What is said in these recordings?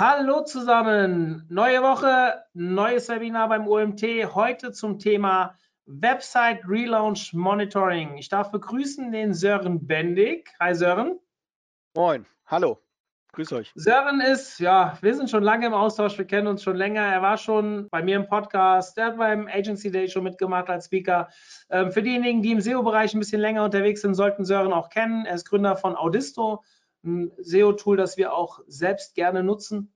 Hallo zusammen, neue Woche, neues Webinar beim OMT, heute zum Thema Website Relaunch Monitoring. Ich darf begrüßen den Sören Bendig. Hi Sören. Moin, hallo. Grüß euch. Sören ist, ja, wir sind schon lange im Austausch, wir kennen uns schon länger. Er war schon bei mir im Podcast, er hat beim Agency Day schon mitgemacht als Speaker. Ähm, für diejenigen, die im SEO-Bereich ein bisschen länger unterwegs sind, sollten Sören auch kennen. Er ist Gründer von Audisto, ein SEO-Tool, das wir auch selbst gerne nutzen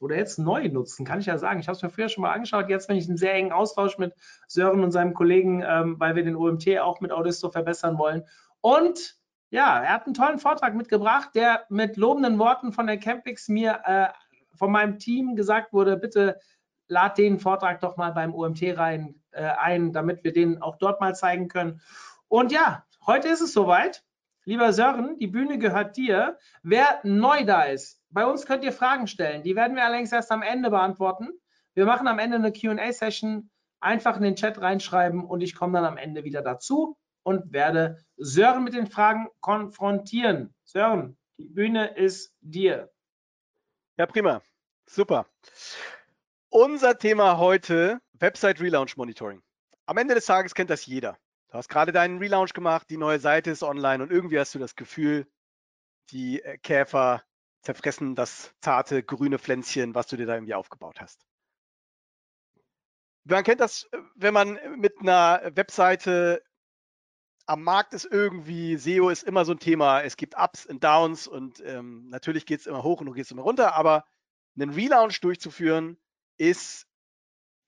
oder jetzt neu nutzen, kann ich ja sagen. Ich habe es mir früher schon mal angeschaut. Jetzt bin ich einen sehr engen Austausch mit Sören und seinem Kollegen, ähm, weil wir den OMT auch mit Audisto verbessern wollen. Und ja, er hat einen tollen Vortrag mitgebracht, der mit lobenden Worten von der Campix mir äh, von meinem Team gesagt wurde, bitte lad den Vortrag doch mal beim OMT rein äh, ein, damit wir den auch dort mal zeigen können. Und ja, heute ist es soweit. Lieber Sören, die Bühne gehört dir. Wer neu da ist, bei uns könnt ihr Fragen stellen. Die werden wir allerdings erst am Ende beantworten. Wir machen am Ende eine QA-Session. Einfach in den Chat reinschreiben und ich komme dann am Ende wieder dazu und werde Sören mit den Fragen konfrontieren. Sören, die Bühne ist dir. Ja, prima. Super. Unser Thema heute, Website Relaunch Monitoring. Am Ende des Tages kennt das jeder. Du hast gerade deinen Relaunch gemacht, die neue Seite ist online und irgendwie hast du das Gefühl, die äh, Käfer zerfressen das zarte grüne Pflänzchen, was du dir da irgendwie aufgebaut hast. Man kennt das, äh, wenn man mit einer Webseite am Markt ist irgendwie, SEO ist immer so ein Thema. Es gibt Ups und Downs und ähm, natürlich geht es immer hoch und du gehst immer runter, aber einen Relaunch durchzuführen ist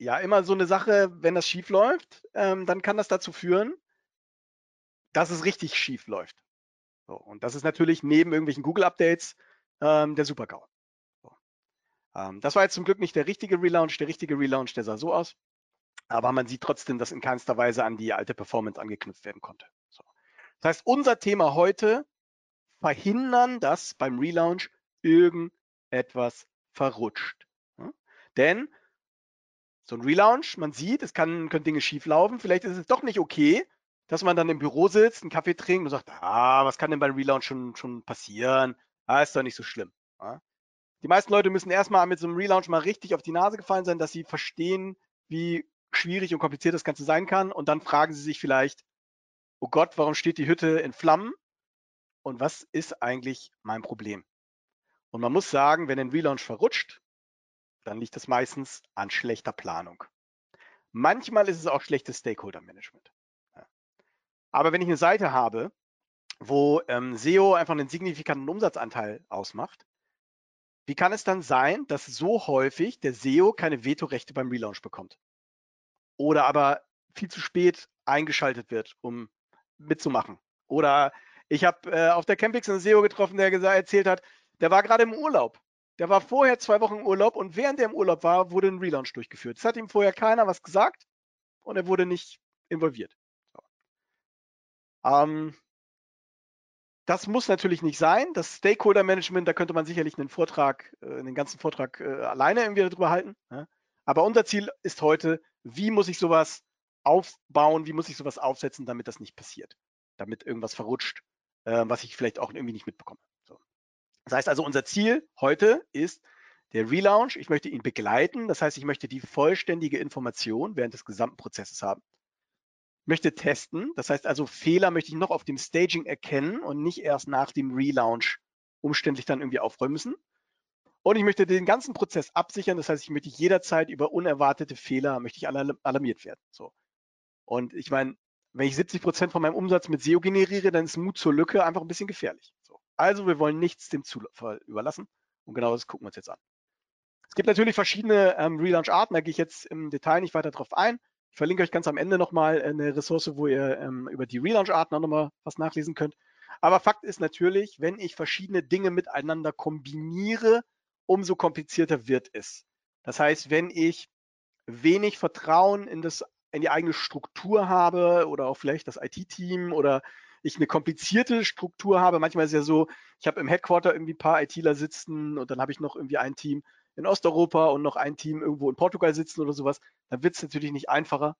ja immer so eine Sache, wenn das schief läuft, ähm, dann kann das dazu führen, dass es richtig schief läuft. So, und das ist natürlich neben irgendwelchen Google-Updates ähm, der Super-GAU. So. Ähm, das war jetzt zum Glück nicht der richtige Relaunch. Der richtige Relaunch, der sah so aus aber man sieht trotzdem, dass in keinster Weise an die alte Performance angeknüpft werden konnte. So. Das heißt, unser Thema heute, verhindern, dass beim Relaunch irgendetwas verrutscht. Ja? Denn so ein Relaunch, man sieht, es kann, können Dinge schief laufen, vielleicht ist es doch nicht okay, dass man dann im Büro sitzt, einen Kaffee trinkt und sagt, ah, was kann denn beim Relaunch schon, schon passieren? Ah, ist doch nicht so schlimm. Ja? Die meisten Leute müssen erstmal mit so einem Relaunch mal richtig auf die Nase gefallen sein, dass sie verstehen, wie schwierig und kompliziert das Ganze sein kann. Und dann fragen Sie sich vielleicht, oh Gott, warum steht die Hütte in Flammen? Und was ist eigentlich mein Problem? Und man muss sagen, wenn ein Relaunch verrutscht, dann liegt das meistens an schlechter Planung. Manchmal ist es auch schlechtes Stakeholder-Management. Aber wenn ich eine Seite habe, wo ähm, SEO einfach einen signifikanten Umsatzanteil ausmacht, wie kann es dann sein, dass so häufig der SEO keine Vetorechte beim Relaunch bekommt? oder aber viel zu spät eingeschaltet wird, um mitzumachen. Oder ich habe äh, auf der Campix einen SEO getroffen, der gesagt, erzählt hat, der war gerade im Urlaub. Der war vorher zwei Wochen im Urlaub und während er im Urlaub war, wurde ein Relaunch durchgeführt. Es hat ihm vorher keiner was gesagt und er wurde nicht involviert. Ähm, das muss natürlich nicht sein. Das Stakeholder Management, da könnte man sicherlich einen Vortrag, äh, einen ganzen Vortrag äh, alleine irgendwie darüber halten. Ja? Aber unser Ziel ist heute, wie muss ich sowas aufbauen, wie muss ich sowas aufsetzen, damit das nicht passiert, damit irgendwas verrutscht, äh, was ich vielleicht auch irgendwie nicht mitbekomme. Das heißt also, unser Ziel heute ist der Relaunch. Ich möchte ihn begleiten, das heißt, ich möchte die vollständige Information während des gesamten Prozesses haben. Ich möchte testen, das heißt also, Fehler möchte ich noch auf dem Staging erkennen und nicht erst nach dem Relaunch umständlich dann irgendwie aufräumen müssen. Und ich möchte den ganzen Prozess absichern. Das heißt, ich möchte jederzeit über unerwartete Fehler möchte ich alarmiert werden. So. Und ich meine, wenn ich 70 Prozent von meinem Umsatz mit SEO generiere, dann ist Mut zur Lücke einfach ein bisschen gefährlich. So. Also wir wollen nichts dem Zufall überlassen. Und genau das gucken wir uns jetzt an. Es gibt natürlich verschiedene ähm, Relaunch-Arten, da gehe ich jetzt im Detail nicht weiter drauf ein. Ich verlinke euch ganz am Ende nochmal eine Ressource, wo ihr ähm, über die Relaunch-Arten auch nochmal was nachlesen könnt. Aber Fakt ist natürlich, wenn ich verschiedene Dinge miteinander kombiniere, umso komplizierter wird es. Das heißt, wenn ich wenig Vertrauen in, das, in die eigene Struktur habe oder auch vielleicht das IT-Team oder ich eine komplizierte Struktur habe, manchmal ist ja so, ich habe im Headquarter irgendwie ein paar ITler sitzen und dann habe ich noch irgendwie ein Team in Osteuropa und noch ein Team irgendwo in Portugal sitzen oder sowas, dann wird es natürlich nicht einfacher,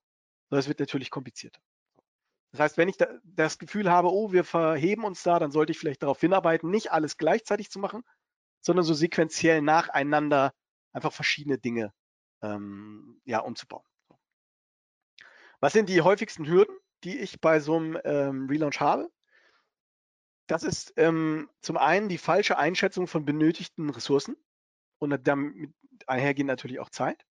sondern es wird natürlich komplizierter. Das heißt, wenn ich da, das Gefühl habe, oh, wir verheben uns da, dann sollte ich vielleicht darauf hinarbeiten, nicht alles gleichzeitig zu machen, sondern so sequenziell nacheinander einfach verschiedene Dinge ähm, ja, umzubauen. Was sind die häufigsten Hürden, die ich bei so einem ähm, Relaunch habe? Das ist ähm, zum einen die falsche Einschätzung von benötigten Ressourcen und damit einhergehend natürlich auch Zeit.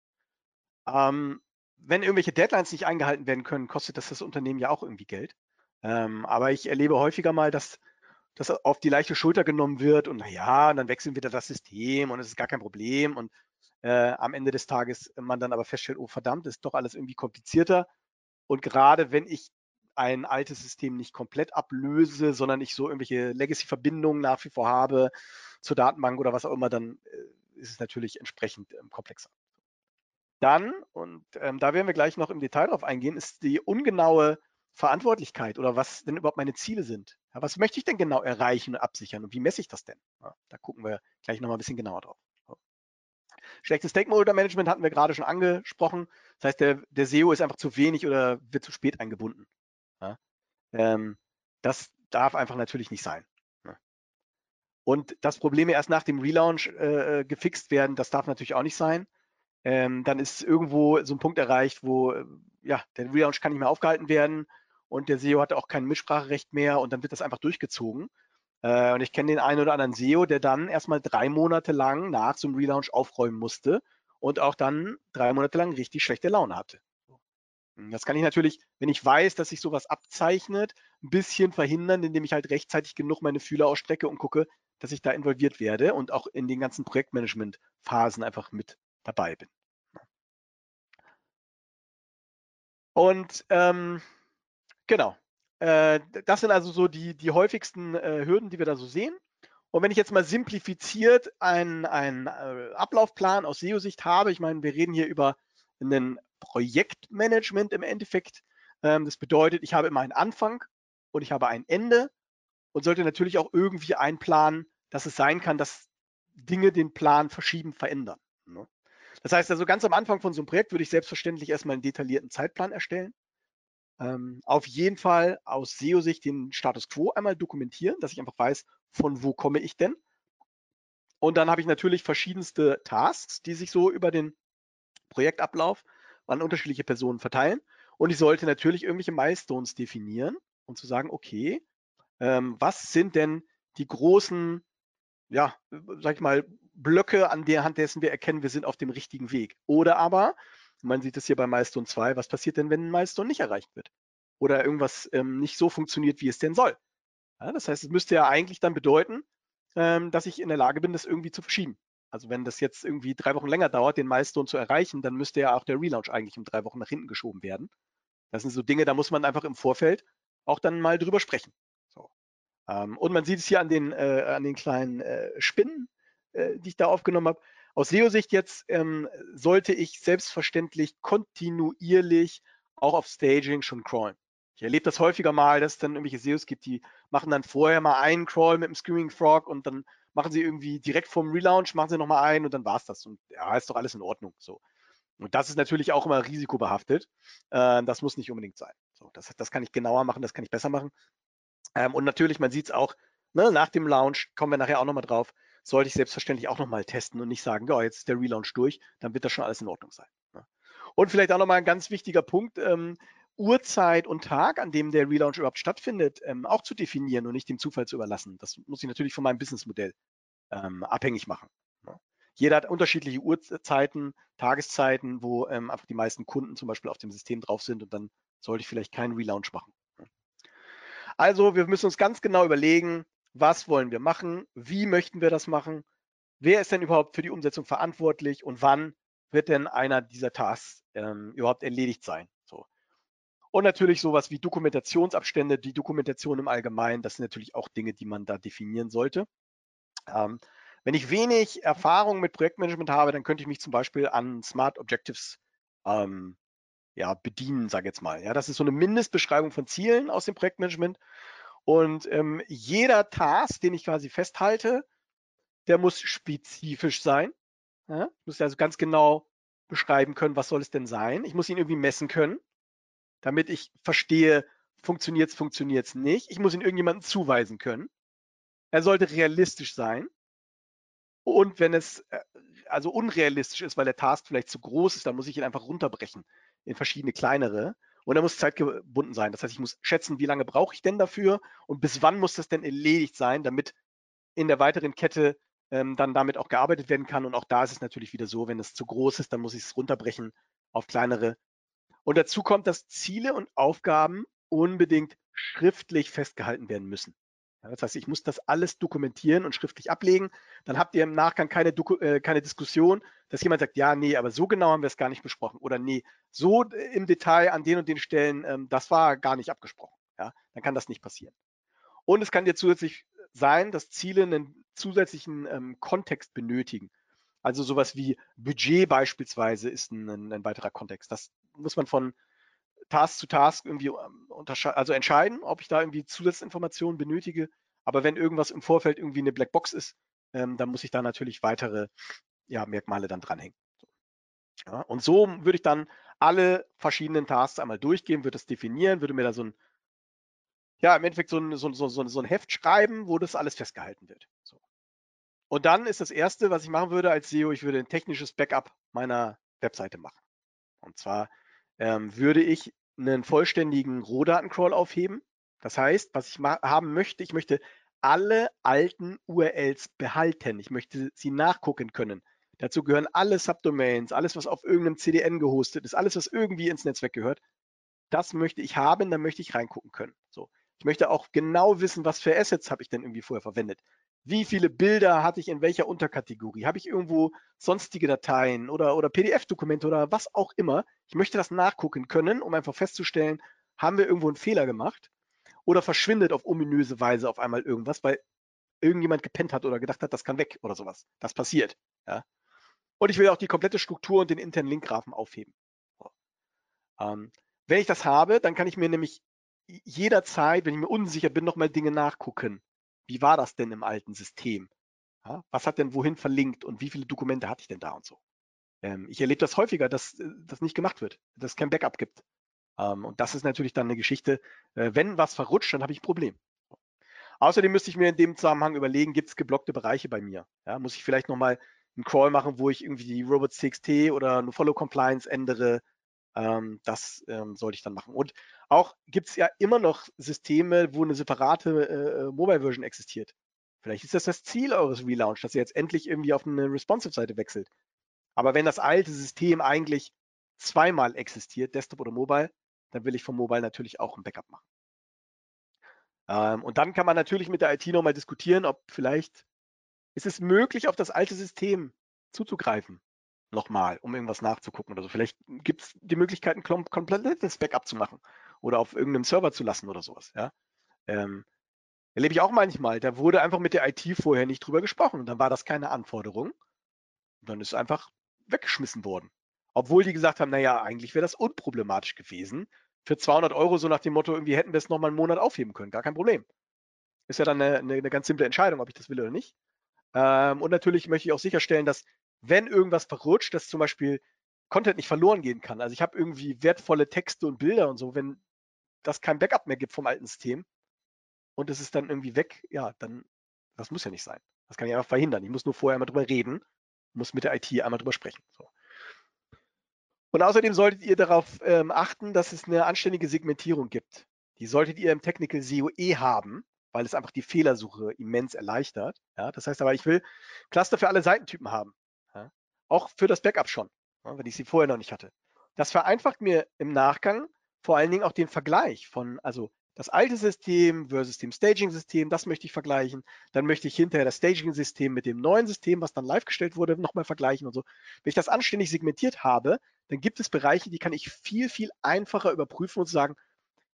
Ähm, wenn irgendwelche Deadlines nicht eingehalten werden können, kostet das das Unternehmen ja auch irgendwie Geld. Ähm, aber ich erlebe häufiger mal, dass das auf die leichte Schulter genommen wird und naja, dann wechseln wieder das System und es ist gar kein Problem und äh, am Ende des Tages man dann aber feststellt, oh verdammt, ist doch alles irgendwie komplizierter. Und gerade wenn ich ein altes System nicht komplett ablöse, sondern ich so irgendwelche Legacy-Verbindungen nach wie vor habe zur Datenbank oder was auch immer, dann äh, ist es natürlich entsprechend ähm, komplexer. Dann, und ähm, da werden wir gleich noch im Detail drauf eingehen, ist die ungenaue Verantwortlichkeit oder was denn überhaupt meine Ziele sind. Ja, was möchte ich denn genau erreichen und absichern und wie messe ich das denn? Ja, da gucken wir gleich nochmal ein bisschen genauer drauf. Schlechtes Stakeholder-Management hatten wir gerade schon angesprochen. Das heißt, der, der SEO ist einfach zu wenig oder wird zu spät eingebunden. Ähm, das darf einfach natürlich nicht sein. Ja? Und das Problem erst nach dem Relaunch äh, äh, gefixt werden, das darf natürlich auch nicht sein. Ähm, dann ist irgendwo so ein Punkt erreicht, wo äh, ja, der Relaunch kann nicht mehr aufgehalten werden und der SEO hat auch kein Mitspracherecht mehr und dann wird das einfach durchgezogen. Äh, und ich kenne den einen oder anderen SEO, der dann erstmal drei Monate lang nach so einem Relaunch aufräumen musste und auch dann drei Monate lang richtig schlechte Laune hatte. Das kann ich natürlich, wenn ich weiß, dass sich sowas abzeichnet, ein bisschen verhindern, indem ich halt rechtzeitig genug meine Fühler ausstrecke und gucke, dass ich da involviert werde und auch in den ganzen Projektmanagement-Phasen einfach mit dabei bin. Und ähm, genau, äh, das sind also so die, die häufigsten äh, Hürden, die wir da so sehen. Und wenn ich jetzt mal simplifiziert einen, einen äh, Ablaufplan aus SEO-Sicht habe, ich meine, wir reden hier über ein Projektmanagement im Endeffekt. Ähm, das bedeutet, ich habe immer einen Anfang und ich habe ein Ende und sollte natürlich auch irgendwie einplanen, dass es sein kann, dass Dinge den Plan verschieben, verändern. Ne? Das heißt also ganz am Anfang von so einem Projekt würde ich selbstverständlich erstmal einen detaillierten Zeitplan erstellen ähm, auf jeden Fall aus SEO-Sicht den Status Quo einmal dokumentieren, dass ich einfach weiß, von wo komme ich denn. Und dann habe ich natürlich verschiedenste Tasks, die sich so über den Projektablauf an unterschiedliche Personen verteilen. Und ich sollte natürlich irgendwelche Milestones definieren und zu sagen, okay, ähm, was sind denn die großen, ja, sag ich mal, Blöcke, an der Hand dessen wir erkennen, wir sind auf dem richtigen Weg. Oder aber man sieht es hier bei Milestone 2. Was passiert denn, wenn ein Milestone nicht erreicht wird? Oder irgendwas ähm, nicht so funktioniert, wie es denn soll? Ja, das heißt, es müsste ja eigentlich dann bedeuten, ähm, dass ich in der Lage bin, das irgendwie zu verschieben. Also wenn das jetzt irgendwie drei Wochen länger dauert, den Milestone zu erreichen, dann müsste ja auch der Relaunch eigentlich um drei Wochen nach hinten geschoben werden. Das sind so Dinge, da muss man einfach im Vorfeld auch dann mal drüber sprechen. So. Ähm, und man sieht es hier an den, äh, an den kleinen äh, Spinnen, äh, die ich da aufgenommen habe. Aus SEO-Sicht jetzt ähm, sollte ich selbstverständlich kontinuierlich auch auf Staging schon crawlen. Ich erlebe das häufiger mal, dass es dann irgendwelche SEOs gibt, die machen dann vorher mal einen Crawl mit dem Screaming Frog und dann machen sie irgendwie direkt vorm Relaunch, machen sie nochmal einen und dann war es das. Und ja, ist doch alles in Ordnung. So. Und das ist natürlich auch immer risikobehaftet. Äh, das muss nicht unbedingt sein. So, das, das kann ich genauer machen, das kann ich besser machen. Ähm, und natürlich, man sieht es auch, ne, nach dem Launch, kommen wir nachher auch nochmal drauf, sollte ich selbstverständlich auch nochmal testen und nicht sagen, ja, jetzt ist der Relaunch durch, dann wird das schon alles in Ordnung sein. Ne? Und vielleicht auch nochmal ein ganz wichtiger Punkt, ähm, Uhrzeit und Tag, an dem der Relaunch überhaupt stattfindet, ähm, auch zu definieren und nicht dem Zufall zu überlassen. Das muss ich natürlich von meinem Businessmodell ähm, abhängig machen. Ne? Jeder hat unterschiedliche Uhrzeiten, Tageszeiten, wo ähm, einfach die meisten Kunden zum Beispiel auf dem System drauf sind und dann sollte ich vielleicht keinen Relaunch machen. Ne? Also wir müssen uns ganz genau überlegen, was wollen wir machen, wie möchten wir das machen, wer ist denn überhaupt für die Umsetzung verantwortlich und wann wird denn einer dieser Tasks ähm, überhaupt erledigt sein. Und natürlich sowas wie Dokumentationsabstände, die Dokumentation im Allgemeinen, das sind natürlich auch Dinge, die man da definieren sollte. Ähm, wenn ich wenig Erfahrung mit Projektmanagement habe, dann könnte ich mich zum Beispiel an Smart Objectives ähm, ja, bedienen, sage jetzt mal. Ja, das ist so eine Mindestbeschreibung von Zielen aus dem Projektmanagement. Und ähm, jeder Task, den ich quasi festhalte, der muss spezifisch sein. Ja? Ich muss also ganz genau beschreiben können, was soll es denn sein. Ich muss ihn irgendwie messen können, damit ich verstehe, funktioniert es, funktioniert es nicht. Ich muss ihn irgendjemandem zuweisen können. Er sollte realistisch sein. Und wenn es äh, also unrealistisch ist, weil der Task vielleicht zu groß ist, dann muss ich ihn einfach runterbrechen in verschiedene kleinere. Und er muss zeitgebunden sein. Das heißt, ich muss schätzen, wie lange brauche ich denn dafür und bis wann muss das denn erledigt sein, damit in der weiteren Kette ähm, dann damit auch gearbeitet werden kann. Und auch da ist es natürlich wieder so, wenn es zu groß ist, dann muss ich es runterbrechen auf kleinere. Und dazu kommt, dass Ziele und Aufgaben unbedingt schriftlich festgehalten werden müssen. Ja, das heißt, ich muss das alles dokumentieren und schriftlich ablegen. Dann habt ihr im Nachgang keine, Doku äh, keine Diskussion, dass jemand sagt, ja, nee, aber so genau haben wir es gar nicht besprochen. Oder nee, so im Detail an den und den Stellen, ähm, das war gar nicht abgesprochen. Ja, dann kann das nicht passieren. Und es kann dir zusätzlich sein, dass Ziele einen zusätzlichen ähm, Kontext benötigen. Also sowas wie Budget beispielsweise ist ein, ein, weiterer Kontext. Das muss man von Task zu Task irgendwie ähm, also entscheiden, ob ich da irgendwie Zusatzinformationen benötige. Aber wenn irgendwas im Vorfeld irgendwie eine Blackbox ist, ähm, dann muss ich da natürlich weitere ja, Merkmale dann dranhängen. Ja, und so würde ich dann alle verschiedenen Tasks einmal durchgehen, würde das definieren, würde mir da so ein, ja, im Endeffekt so ein, so, so, so ein Heft schreiben, wo das alles festgehalten wird. So. Und dann ist das Erste, was ich machen würde als SEO, ich würde ein technisches Backup meiner Webseite machen. Und zwar ähm, würde ich einen vollständigen Rohdatencrawl aufheben. Das heißt, was ich haben möchte, ich möchte alle alten URLs behalten. Ich möchte sie nachgucken können. Dazu gehören alle Subdomains, alles, was auf irgendeinem CDN gehostet ist, alles, was irgendwie ins Netzwerk gehört. Das möchte ich haben, dann möchte ich reingucken können. So. Ich möchte auch genau wissen, was für Assets habe ich denn irgendwie vorher verwendet. Wie viele Bilder hatte ich in welcher Unterkategorie? Habe ich irgendwo sonstige Dateien oder, oder PDF-Dokumente oder was auch immer? Ich möchte das nachgucken können, um einfach festzustellen, haben wir irgendwo einen Fehler gemacht oder verschwindet auf ominöse Weise auf einmal irgendwas, weil irgendjemand gepennt hat oder gedacht hat, das kann weg oder sowas. Das passiert. Ja. Und ich will auch die komplette Struktur und den internen Linkgrafen aufheben. Ähm, wenn ich das habe, dann kann ich mir nämlich jederzeit, wenn ich mir unsicher bin, nochmal Dinge nachgucken wie war das denn im alten System? Ja, was hat denn wohin verlinkt und wie viele Dokumente hatte ich denn da und so? Ähm, ich erlebe das häufiger, dass äh, das nicht gemacht wird, dass es kein Backup gibt. Ähm, und das ist natürlich dann eine Geschichte, äh, wenn was verrutscht, dann habe ich ein Problem. Außerdem müsste ich mir in dem Zusammenhang überlegen, gibt es geblockte Bereiche bei mir? Ja, muss ich vielleicht nochmal einen Crawl machen, wo ich irgendwie die Robots.txt oder eine Follow Compliance ändere? Ähm, das ähm, sollte ich dann machen. Und auch gibt es ja immer noch Systeme, wo eine separate äh, äh, Mobile-Version existiert. Vielleicht ist das das Ziel eures Relaunch, dass ihr jetzt endlich irgendwie auf eine Responsive-Seite wechselt. Aber wenn das alte System eigentlich zweimal existiert, Desktop oder Mobile, dann will ich vom Mobile natürlich auch ein Backup machen. Ähm, und dann kann man natürlich mit der IT nochmal diskutieren, ob vielleicht ist es möglich, auf das alte System zuzugreifen nochmal, um irgendwas nachzugucken oder so. Vielleicht gibt es die Möglichkeit, ein komplettes Backup zu machen oder auf irgendeinem Server zu lassen oder sowas. Ja? Ähm, erlebe ich auch manchmal. Da wurde einfach mit der IT vorher nicht drüber gesprochen und dann war das keine Anforderung. Und dann ist einfach weggeschmissen worden. Obwohl die gesagt haben, naja, eigentlich wäre das unproblematisch gewesen. Für 200 Euro, so nach dem Motto, irgendwie hätten wir es nochmal einen Monat aufheben können. Gar kein Problem. Ist ja dann eine, eine, eine ganz simple Entscheidung, ob ich das will oder nicht. Ähm, und natürlich möchte ich auch sicherstellen, dass wenn irgendwas verrutscht, dass zum Beispiel Content nicht verloren gehen kann. Also ich habe irgendwie wertvolle Texte und Bilder und so, wenn das kein Backup mehr gibt vom alten System und es ist dann irgendwie weg, ja, dann, das muss ja nicht sein. Das kann ich einfach verhindern. Ich muss nur vorher einmal drüber reden, muss mit der IT einmal drüber sprechen. So. Und außerdem solltet ihr darauf ähm, achten, dass es eine anständige Segmentierung gibt. Die solltet ihr im Technical SEO eh haben, weil es einfach die Fehlersuche immens erleichtert. Ja, das heißt aber, ich will Cluster für alle Seitentypen haben. Ja, auch für das Backup schon, ja, wenn ich sie vorher noch nicht hatte. Das vereinfacht mir im Nachgang vor allen Dingen auch den Vergleich von, also das alte System versus dem Staging-System, das möchte ich vergleichen. Dann möchte ich hinterher das Staging-System mit dem neuen System, was dann live gestellt wurde, nochmal vergleichen und so. Wenn ich das anständig segmentiert habe, dann gibt es Bereiche, die kann ich viel, viel einfacher überprüfen und sagen,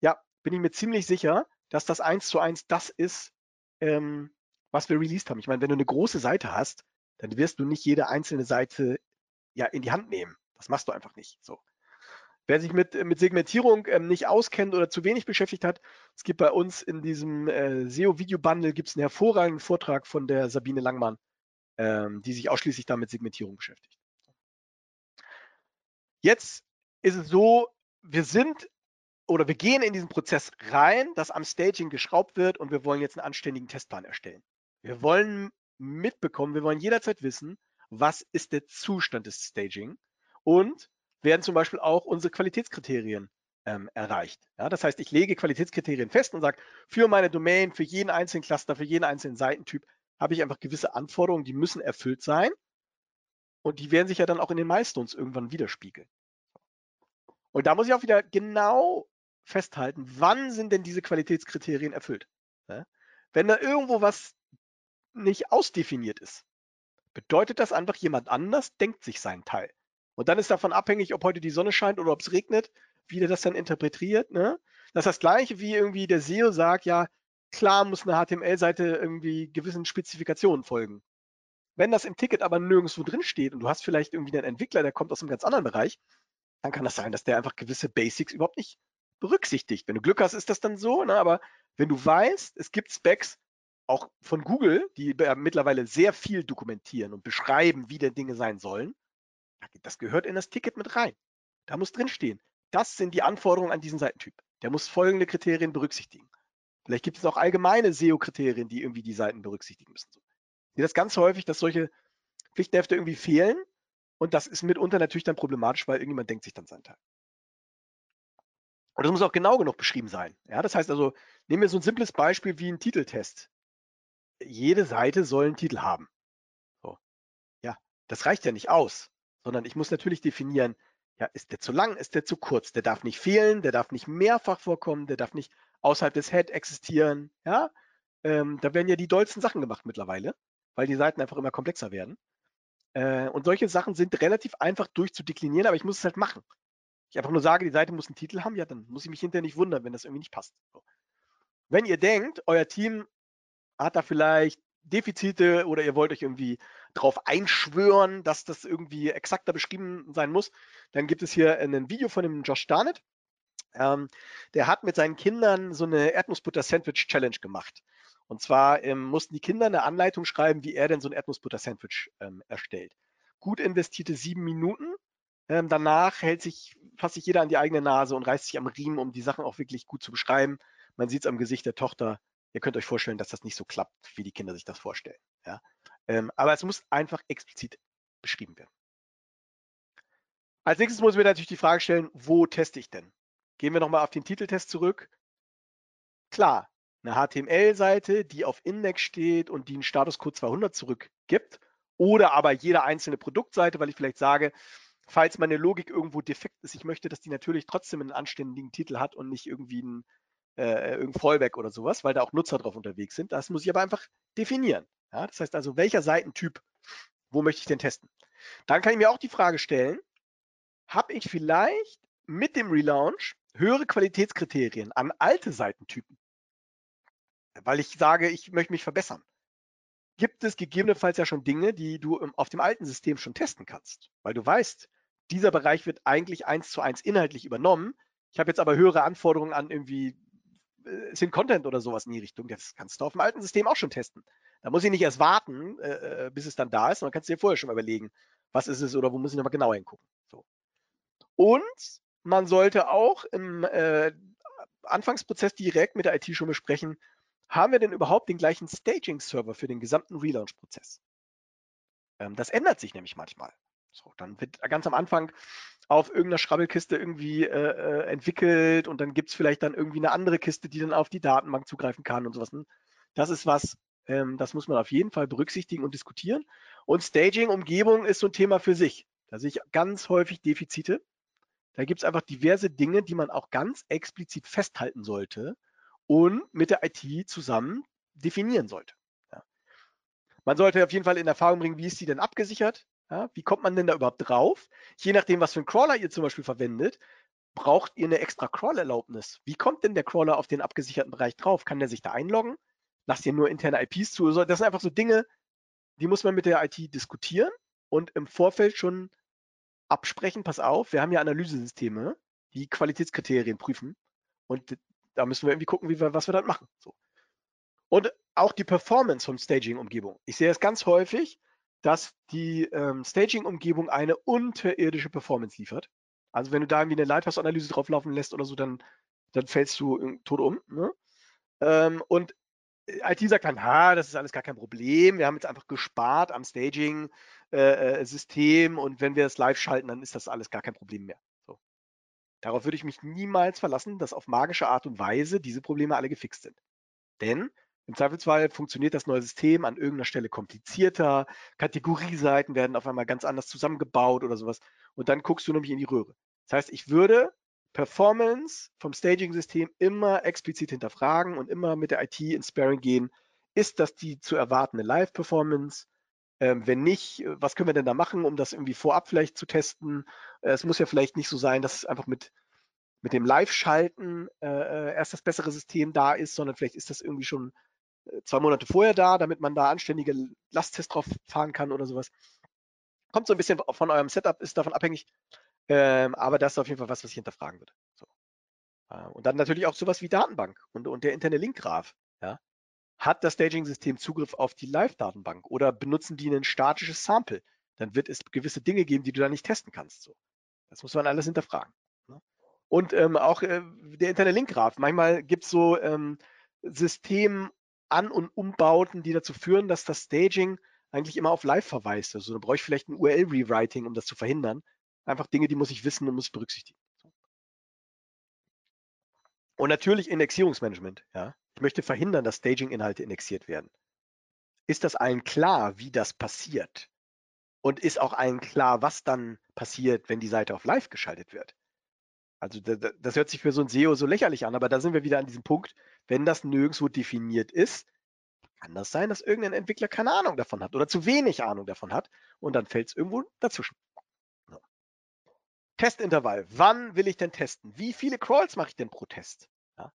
ja, bin ich mir ziemlich sicher, dass das eins zu eins das ist, ähm, was wir released haben. Ich meine, wenn du eine große Seite hast, dann wirst du nicht jede einzelne Seite ja in die Hand nehmen. Das machst du einfach nicht. So. Wer sich mit, mit Segmentierung ähm, nicht auskennt oder zu wenig beschäftigt hat, es gibt bei uns in diesem äh, SEO-Video-Bundle gibt es einen hervorragenden Vortrag von der Sabine Langmann, ähm, die sich ausschließlich damit Segmentierung beschäftigt. Jetzt ist es so, wir sind oder wir gehen in diesen Prozess rein, dass am Staging geschraubt wird und wir wollen jetzt einen anständigen Testplan erstellen. Wir wollen mitbekommen, wir wollen jederzeit wissen, was ist der Zustand des Staging und werden zum Beispiel auch unsere Qualitätskriterien ähm, erreicht. Ja, das heißt, ich lege Qualitätskriterien fest und sage, für meine Domain, für jeden einzelnen Cluster, für jeden einzelnen Seitentyp habe ich einfach gewisse Anforderungen, die müssen erfüllt sein. Und die werden sich ja dann auch in den Milestones irgendwann widerspiegeln. Und da muss ich auch wieder genau festhalten, wann sind denn diese Qualitätskriterien erfüllt. Ja? Wenn da irgendwo was nicht ausdefiniert ist, bedeutet das einfach, jemand anders denkt sich seinen Teil. Und dann ist davon abhängig, ob heute die Sonne scheint oder ob es regnet, wie der das dann interpretiert. Ne? Das ist das gleiche, wie irgendwie der SEO sagt, ja, klar muss eine HTML-Seite irgendwie gewissen Spezifikationen folgen. Wenn das im Ticket aber nirgendwo drin steht und du hast vielleicht irgendwie einen Entwickler, der kommt aus einem ganz anderen Bereich, dann kann das sein, dass der einfach gewisse Basics überhaupt nicht berücksichtigt. Wenn du Glück hast, ist das dann so, ne? aber wenn du weißt, es gibt Specs, auch von Google, die mittlerweile sehr viel dokumentieren und beschreiben, wie denn Dinge sein sollen, das gehört in das Ticket mit rein. Da muss drinstehen. Das sind die Anforderungen an diesen Seitentyp. Der muss folgende Kriterien berücksichtigen. Vielleicht gibt es auch allgemeine SEO-Kriterien, die irgendwie die Seiten berücksichtigen müssen. Ich sehe das ganz häufig, dass solche Pflichtenhefte irgendwie fehlen und das ist mitunter natürlich dann problematisch, weil irgendjemand denkt sich dann seinen Teil. Und das muss auch genau genug beschrieben sein. Ja, das heißt also, nehmen wir so ein simples Beispiel wie ein Titeltest. Jede Seite soll einen Titel haben. So. Ja, das reicht ja nicht aus, sondern ich muss natürlich definieren, ja, ist der zu lang, ist der zu kurz? Der darf nicht fehlen, der darf nicht mehrfach vorkommen, der darf nicht außerhalb des Head existieren. Ja, ähm, da werden ja die dollsten Sachen gemacht mittlerweile, weil die Seiten einfach immer komplexer werden. Äh, und solche Sachen sind relativ einfach durchzudeklinieren, aber ich muss es halt machen. Ich einfach nur sage, die Seite muss einen Titel haben, ja, dann muss ich mich hinterher nicht wundern, wenn das irgendwie nicht passt. So. Wenn ihr denkt, euer Team hat da vielleicht Defizite oder ihr wollt euch irgendwie darauf einschwören, dass das irgendwie exakter beschrieben sein muss, dann gibt es hier ein Video von dem Josh Starnett. Ähm, der hat mit seinen Kindern so eine Erdnussbutter-Sandwich-Challenge gemacht. Und zwar ähm, mussten die Kinder eine Anleitung schreiben, wie er denn so ein Erdnussbutter-Sandwich ähm, erstellt. Gut investierte sieben Minuten. Ähm, danach hält sich fast sich jeder an die eigene Nase und reißt sich am Riemen, um die Sachen auch wirklich gut zu beschreiben. Man sieht es am Gesicht der Tochter. Ihr könnt euch vorstellen, dass das nicht so klappt, wie die Kinder sich das vorstellen. Ja? Ähm, aber es muss einfach explizit beschrieben werden. Als nächstes muss ich mir natürlich die Frage stellen, wo teste ich denn? Gehen wir nochmal auf den Titeltest zurück. Klar, eine HTML-Seite, die auf Index steht und die einen Statuscode 200 zurückgibt oder aber jede einzelne Produktseite, weil ich vielleicht sage, falls meine Logik irgendwo defekt ist, ich möchte, dass die natürlich trotzdem einen anständigen Titel hat und nicht irgendwie ein äh, irgendein Fallback oder sowas, weil da auch Nutzer drauf unterwegs sind. Das muss ich aber einfach definieren. Ja, das heißt also, welcher Seitentyp, wo möchte ich denn testen? Dann kann ich mir auch die Frage stellen, habe ich vielleicht mit dem Relaunch höhere Qualitätskriterien an alte Seitentypen? Weil ich sage, ich möchte mich verbessern. Gibt es gegebenenfalls ja schon Dinge, die du auf dem alten System schon testen kannst? Weil du weißt, dieser Bereich wird eigentlich eins zu eins inhaltlich übernommen. Ich habe jetzt aber höhere Anforderungen an irgendwie äh, sind Content oder sowas in die Richtung. Das kannst du auf dem alten System auch schon testen. Da muss ich nicht erst warten, äh, äh bis es dann da ist, sondern kannst dir vorher schon mal überlegen, was ist es oder wo muss ich nochmal genauer hingucken. So. Und man sollte auch im äh, Anfangsprozess direkt mit der IT schon besprechen, haben wir denn überhaupt den gleichen Staging-Server für den gesamten Relaunch-Prozess? Ähm, das ändert sich nämlich manchmal. So, dann wird ganz am Anfang auf irgendeiner Schrabbelkiste irgendwie äh, äh entwickelt und dann gibt es vielleicht dann irgendwie eine andere Kiste, die dann auf die Datenbank zugreifen kann und sowas. Das ist was, ähm, das muss man auf jeden Fall berücksichtigen und diskutieren. Und Staging, Umgebung ist so ein Thema für sich. Da sehe ich ganz häufig Defizite. Da gibt es einfach diverse Dinge, die man auch ganz explizit festhalten sollte und mit der IT zusammen definieren sollte. Ja. Man sollte auf jeden Fall in Erfahrung bringen, wie ist die denn abgesichert? Ja, wie kommt man denn da überhaupt drauf? Je nachdem, was für einen Crawler ihr zum Beispiel verwendet, braucht ihr eine extra Crawl-Erlaubnis. Wie kommt denn der Crawler auf den abgesicherten Bereich drauf? Kann der sich da einloggen? Lasst ihr nur interne IPs zu? Das sind einfach so Dinge, die muss man mit der IT diskutieren und im Vorfeld schon absprechen. Pass auf, wir haben ja Analysesysteme, die Qualitätskriterien prüfen und da müssen wir irgendwie gucken, wie wir, was wir dann machen. So. Und auch die Performance von Staging-Umgebung. Ich sehe es ganz häufig, dass die ähm, Staging-Umgebung eine unterirdische Performance liefert. Also wenn du da irgendwie eine Lighthouse-Analyse drauflaufen lässt oder so, dann, dann fällst du tot um. Ne? Ähm, und IT sagt dann, ha, das ist alles gar kein Problem. Wir haben jetzt einfach gespart am Staging-System äh, und wenn wir es live schalten, dann ist das alles gar kein Problem mehr. So. Darauf würde ich mich niemals verlassen, dass auf magische Art und Weise diese Probleme alle gefixt sind. Denn im Zweifelsfall funktioniert das neue System an irgendeiner Stelle komplizierter, Kategorieseiten werden auf einmal ganz anders zusammengebaut oder sowas und dann guckst du nämlich in die Röhre. Das heißt, ich würde Performance vom Staging-System immer explizit hinterfragen und immer mit der IT ins Sparring gehen. Ist das die zu erwartende Live-Performance? Ähm, wenn nicht, was können wir denn da machen, um das irgendwie vorab vielleicht zu testen? Äh, es muss ja vielleicht nicht so sein, dass es einfach mit, mit dem Live-Schalten äh, äh erst das bessere System da ist, sondern vielleicht ist das irgendwie schon äh, zwei Monate vorher da, damit man da anständige Lasttests drauf fahren kann oder sowas. Kommt so ein bisschen von eurem Setup, ist davon abhängig. Ähm, aber das ist auf jeden Fall was, was ich hinterfragen würde. So. Äh, und dann natürlich auch sowas wie Datenbank und, und der interne Linkgraph. Ja. Hat das Staging-System Zugriff auf die Live-Datenbank oder benutzen die ein statisches Sample? Dann wird es gewisse Dinge geben, die du da nicht testen kannst. So. Das muss man alles hinterfragen. Ne? Und ähm, auch äh, der interne Linkgraph. Manchmal gibt es so ähm, System- an- und Umbauten, die dazu führen, dass das Staging eigentlich immer auf Live verweist. Also da brauche ich vielleicht ein URL-Rewriting, um das zu verhindern. Einfach Dinge, die muss ich wissen und muss berücksichtigen. Und natürlich Indexierungsmanagement. Ja. Ich möchte verhindern, dass Staging-Inhalte indexiert werden. Ist das allen klar, wie das passiert? Und ist auch allen klar, was dann passiert, wenn die Seite auf Live geschaltet wird? Also das hört sich für so ein SEO so lächerlich an, aber da sind wir wieder an diesem Punkt, wenn das nirgendwo definiert ist, kann das sein, dass irgendein Entwickler keine Ahnung davon hat oder zu wenig Ahnung davon hat und dann fällt es irgendwo dazwischen. Testintervall. Wann will ich denn testen? Wie viele Crawls mache ich denn pro Test? Ja.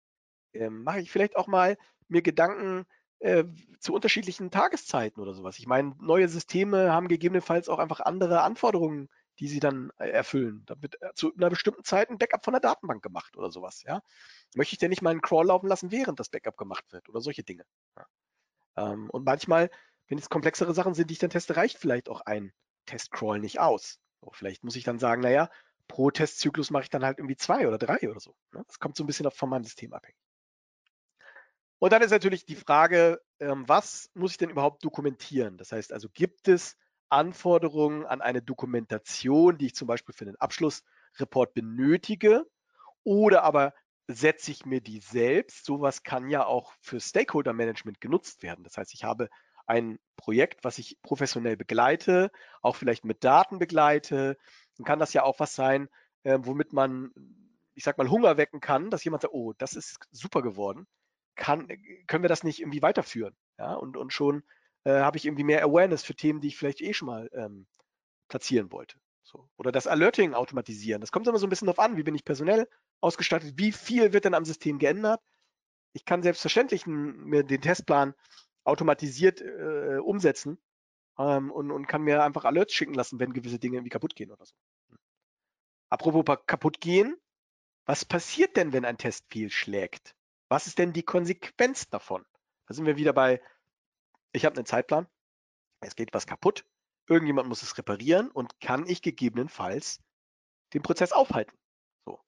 Ähm, mache ich vielleicht auch mal mir Gedanken äh, zu unterschiedlichen Tageszeiten oder sowas. Ich meine, neue Systeme haben gegebenenfalls auch einfach andere Anforderungen die sie dann äh, erfüllen. Da wird äh, zu einer bestimmten Zeit ein Backup von der Datenbank gemacht oder sowas. Ja? Möchte ich denn nicht mal einen Crawl laufen lassen, während das Backup gemacht wird oder solche Dinge. Ja? Ähm, und manchmal, wenn es komplexere Sachen sind, die ich dann teste, reicht vielleicht auch ein Testcrawl nicht aus. Vielleicht muss ich dann sagen, naja, pro Testzyklus mache ich dann halt irgendwie zwei oder drei oder so. Ne? Das kommt so ein bisschen von meinem System abhängig. Und dann ist natürlich die Frage, ähm, was muss ich denn überhaupt dokumentieren? Das heißt also, gibt es Anforderungen an eine Dokumentation, die ich zum Beispiel für den Abschlussreport benötige, oder aber setze ich mir die selbst. Sowas kann ja auch für Stakeholder Management genutzt werden. Das heißt, ich habe ein Projekt, was ich professionell begleite, auch vielleicht mit Daten begleite. Dann kann das ja auch was sein, äh, womit man, ich sag mal, Hunger wecken kann, dass jemand sagt, oh, das ist super geworden. Kann, können wir das nicht irgendwie weiterführen? Ja, und, und schon äh, habe ich irgendwie mehr Awareness für Themen, die ich vielleicht eh schon mal ähm, platzieren wollte. So. Oder das Alerting automatisieren. Das kommt immer so ein bisschen darauf an, wie bin ich personell ausgestattet, wie viel wird denn am System geändert. Ich kann selbstverständlich mir den Testplan automatisiert äh, umsetzen ähm, und, und, kann mir einfach Alerts schicken lassen, wenn gewisse Dinge irgendwie kaputt gehen oder so. Apropos kaputt gehen, was passiert denn, wenn ein Test fehlschlägt? Was ist denn die Konsequenz davon? Da sind wir wieder bei ich habe einen Zeitplan, es geht was kaputt, irgendjemand muss es reparieren und kann ich gegebenenfalls den Prozess aufhalten. So.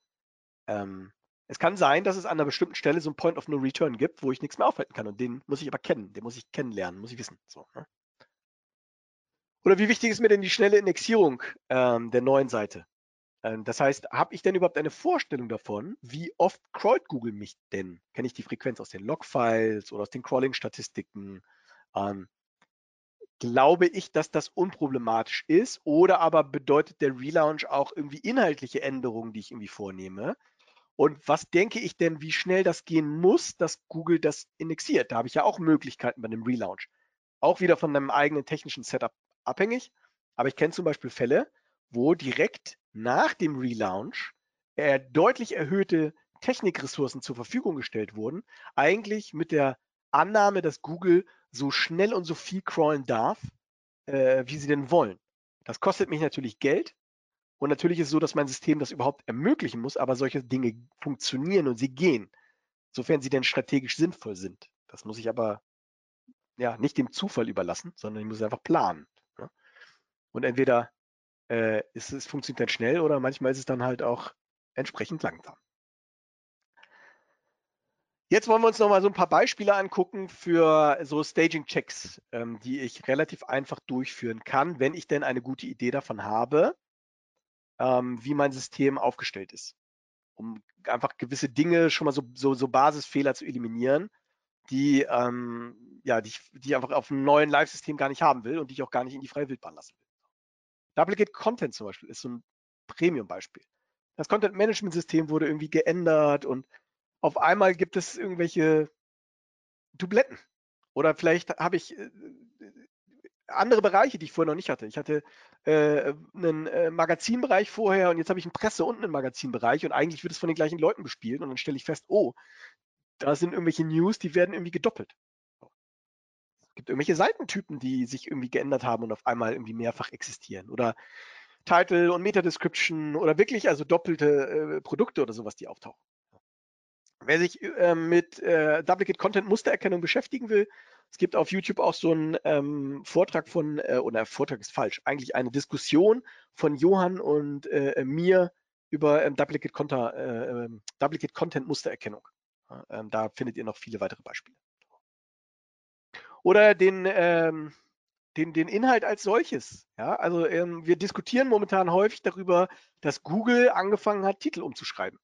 Ähm, es kann sein, dass es an einer bestimmten Stelle so ein Point of No Return gibt, wo ich nichts mehr aufhalten kann und den muss ich aber kennen, den muss ich kennenlernen, muss ich wissen. So, ne? Oder wie wichtig ist mir denn die schnelle Indexierung ähm, der neuen Seite? Ähm, das heißt, habe ich denn überhaupt eine Vorstellung davon, wie oft crawlt Google mich denn? Kenne ich die Frequenz aus den Logfiles oder aus den Crawling-Statistiken? Ähm, glaube ich, dass das unproblematisch ist oder aber bedeutet der Relaunch auch irgendwie inhaltliche Änderungen, die ich irgendwie vornehme? Und was denke ich denn, wie schnell das gehen muss, dass Google das indexiert? Da habe ich ja auch Möglichkeiten bei einem Relaunch. Auch wieder von einem eigenen technischen Setup abhängig. Aber ich kenne zum Beispiel Fälle, wo direkt nach dem Relaunch äh, deutlich erhöhte Technikressourcen zur Verfügung gestellt wurden, eigentlich mit der Annahme, dass Google so schnell und so viel crawlen darf, äh, wie sie denn wollen. Das kostet mich natürlich Geld. Und natürlich ist es so, dass mein System das überhaupt ermöglichen muss, aber solche Dinge funktionieren und sie gehen, sofern sie denn strategisch sinnvoll sind. Das muss ich aber ja nicht dem Zufall überlassen, sondern ich muss es einfach planen. Ja? Und entweder äh, ist, es funktioniert dann schnell oder manchmal ist es dann halt auch entsprechend langsam. Jetzt wollen wir uns noch mal so ein paar Beispiele angucken für so Staging-Checks, ähm, die ich relativ einfach durchführen kann, wenn ich denn eine gute Idee davon habe, ähm, wie mein System aufgestellt ist. Um einfach gewisse Dinge schon mal so, so, so Basisfehler zu eliminieren, die, ähm, ja, die, ich, die ich einfach auf einem neuen Live-System gar nicht haben will und die ich auch gar nicht in die freie Wildbahn lassen will. Duplicate Content zum Beispiel ist so ein Premium-Beispiel. Das Content-Management-System wurde irgendwie geändert und auf einmal gibt es irgendwelche Dubletten. Oder vielleicht habe ich äh, andere Bereiche, die ich vorher noch nicht hatte. Ich hatte äh, einen äh, Magazinbereich vorher und jetzt habe ich einen Presse- und einen Magazinbereich und eigentlich wird es von den gleichen Leuten bespielt und dann stelle ich fest, oh, da sind irgendwelche News, die werden irgendwie gedoppelt. Gibt irgendwelche Seitentypen, die sich irgendwie geändert haben und auf einmal irgendwie mehrfach existieren. Oder Title und Meta-Description oder wirklich also doppelte äh, Produkte oder sowas, die auftauchen. Wer sich äh, mit äh, Duplicate Content Mustererkennung beschäftigen will, es gibt auf YouTube auch so einen ähm, Vortrag von, äh, oder Vortrag ist falsch, eigentlich eine Diskussion von Johann und äh, mir über ähm, Duplicate, Content, äh, ähm, Duplicate Content Mustererkennung. Ähm, da findet ihr noch viele weitere Beispiele. Oder den, ähm, den, den Inhalt als solches. Ja, also ähm, wir diskutieren momentan häufig darüber, dass Google angefangen hat, Titel umzuschreiben.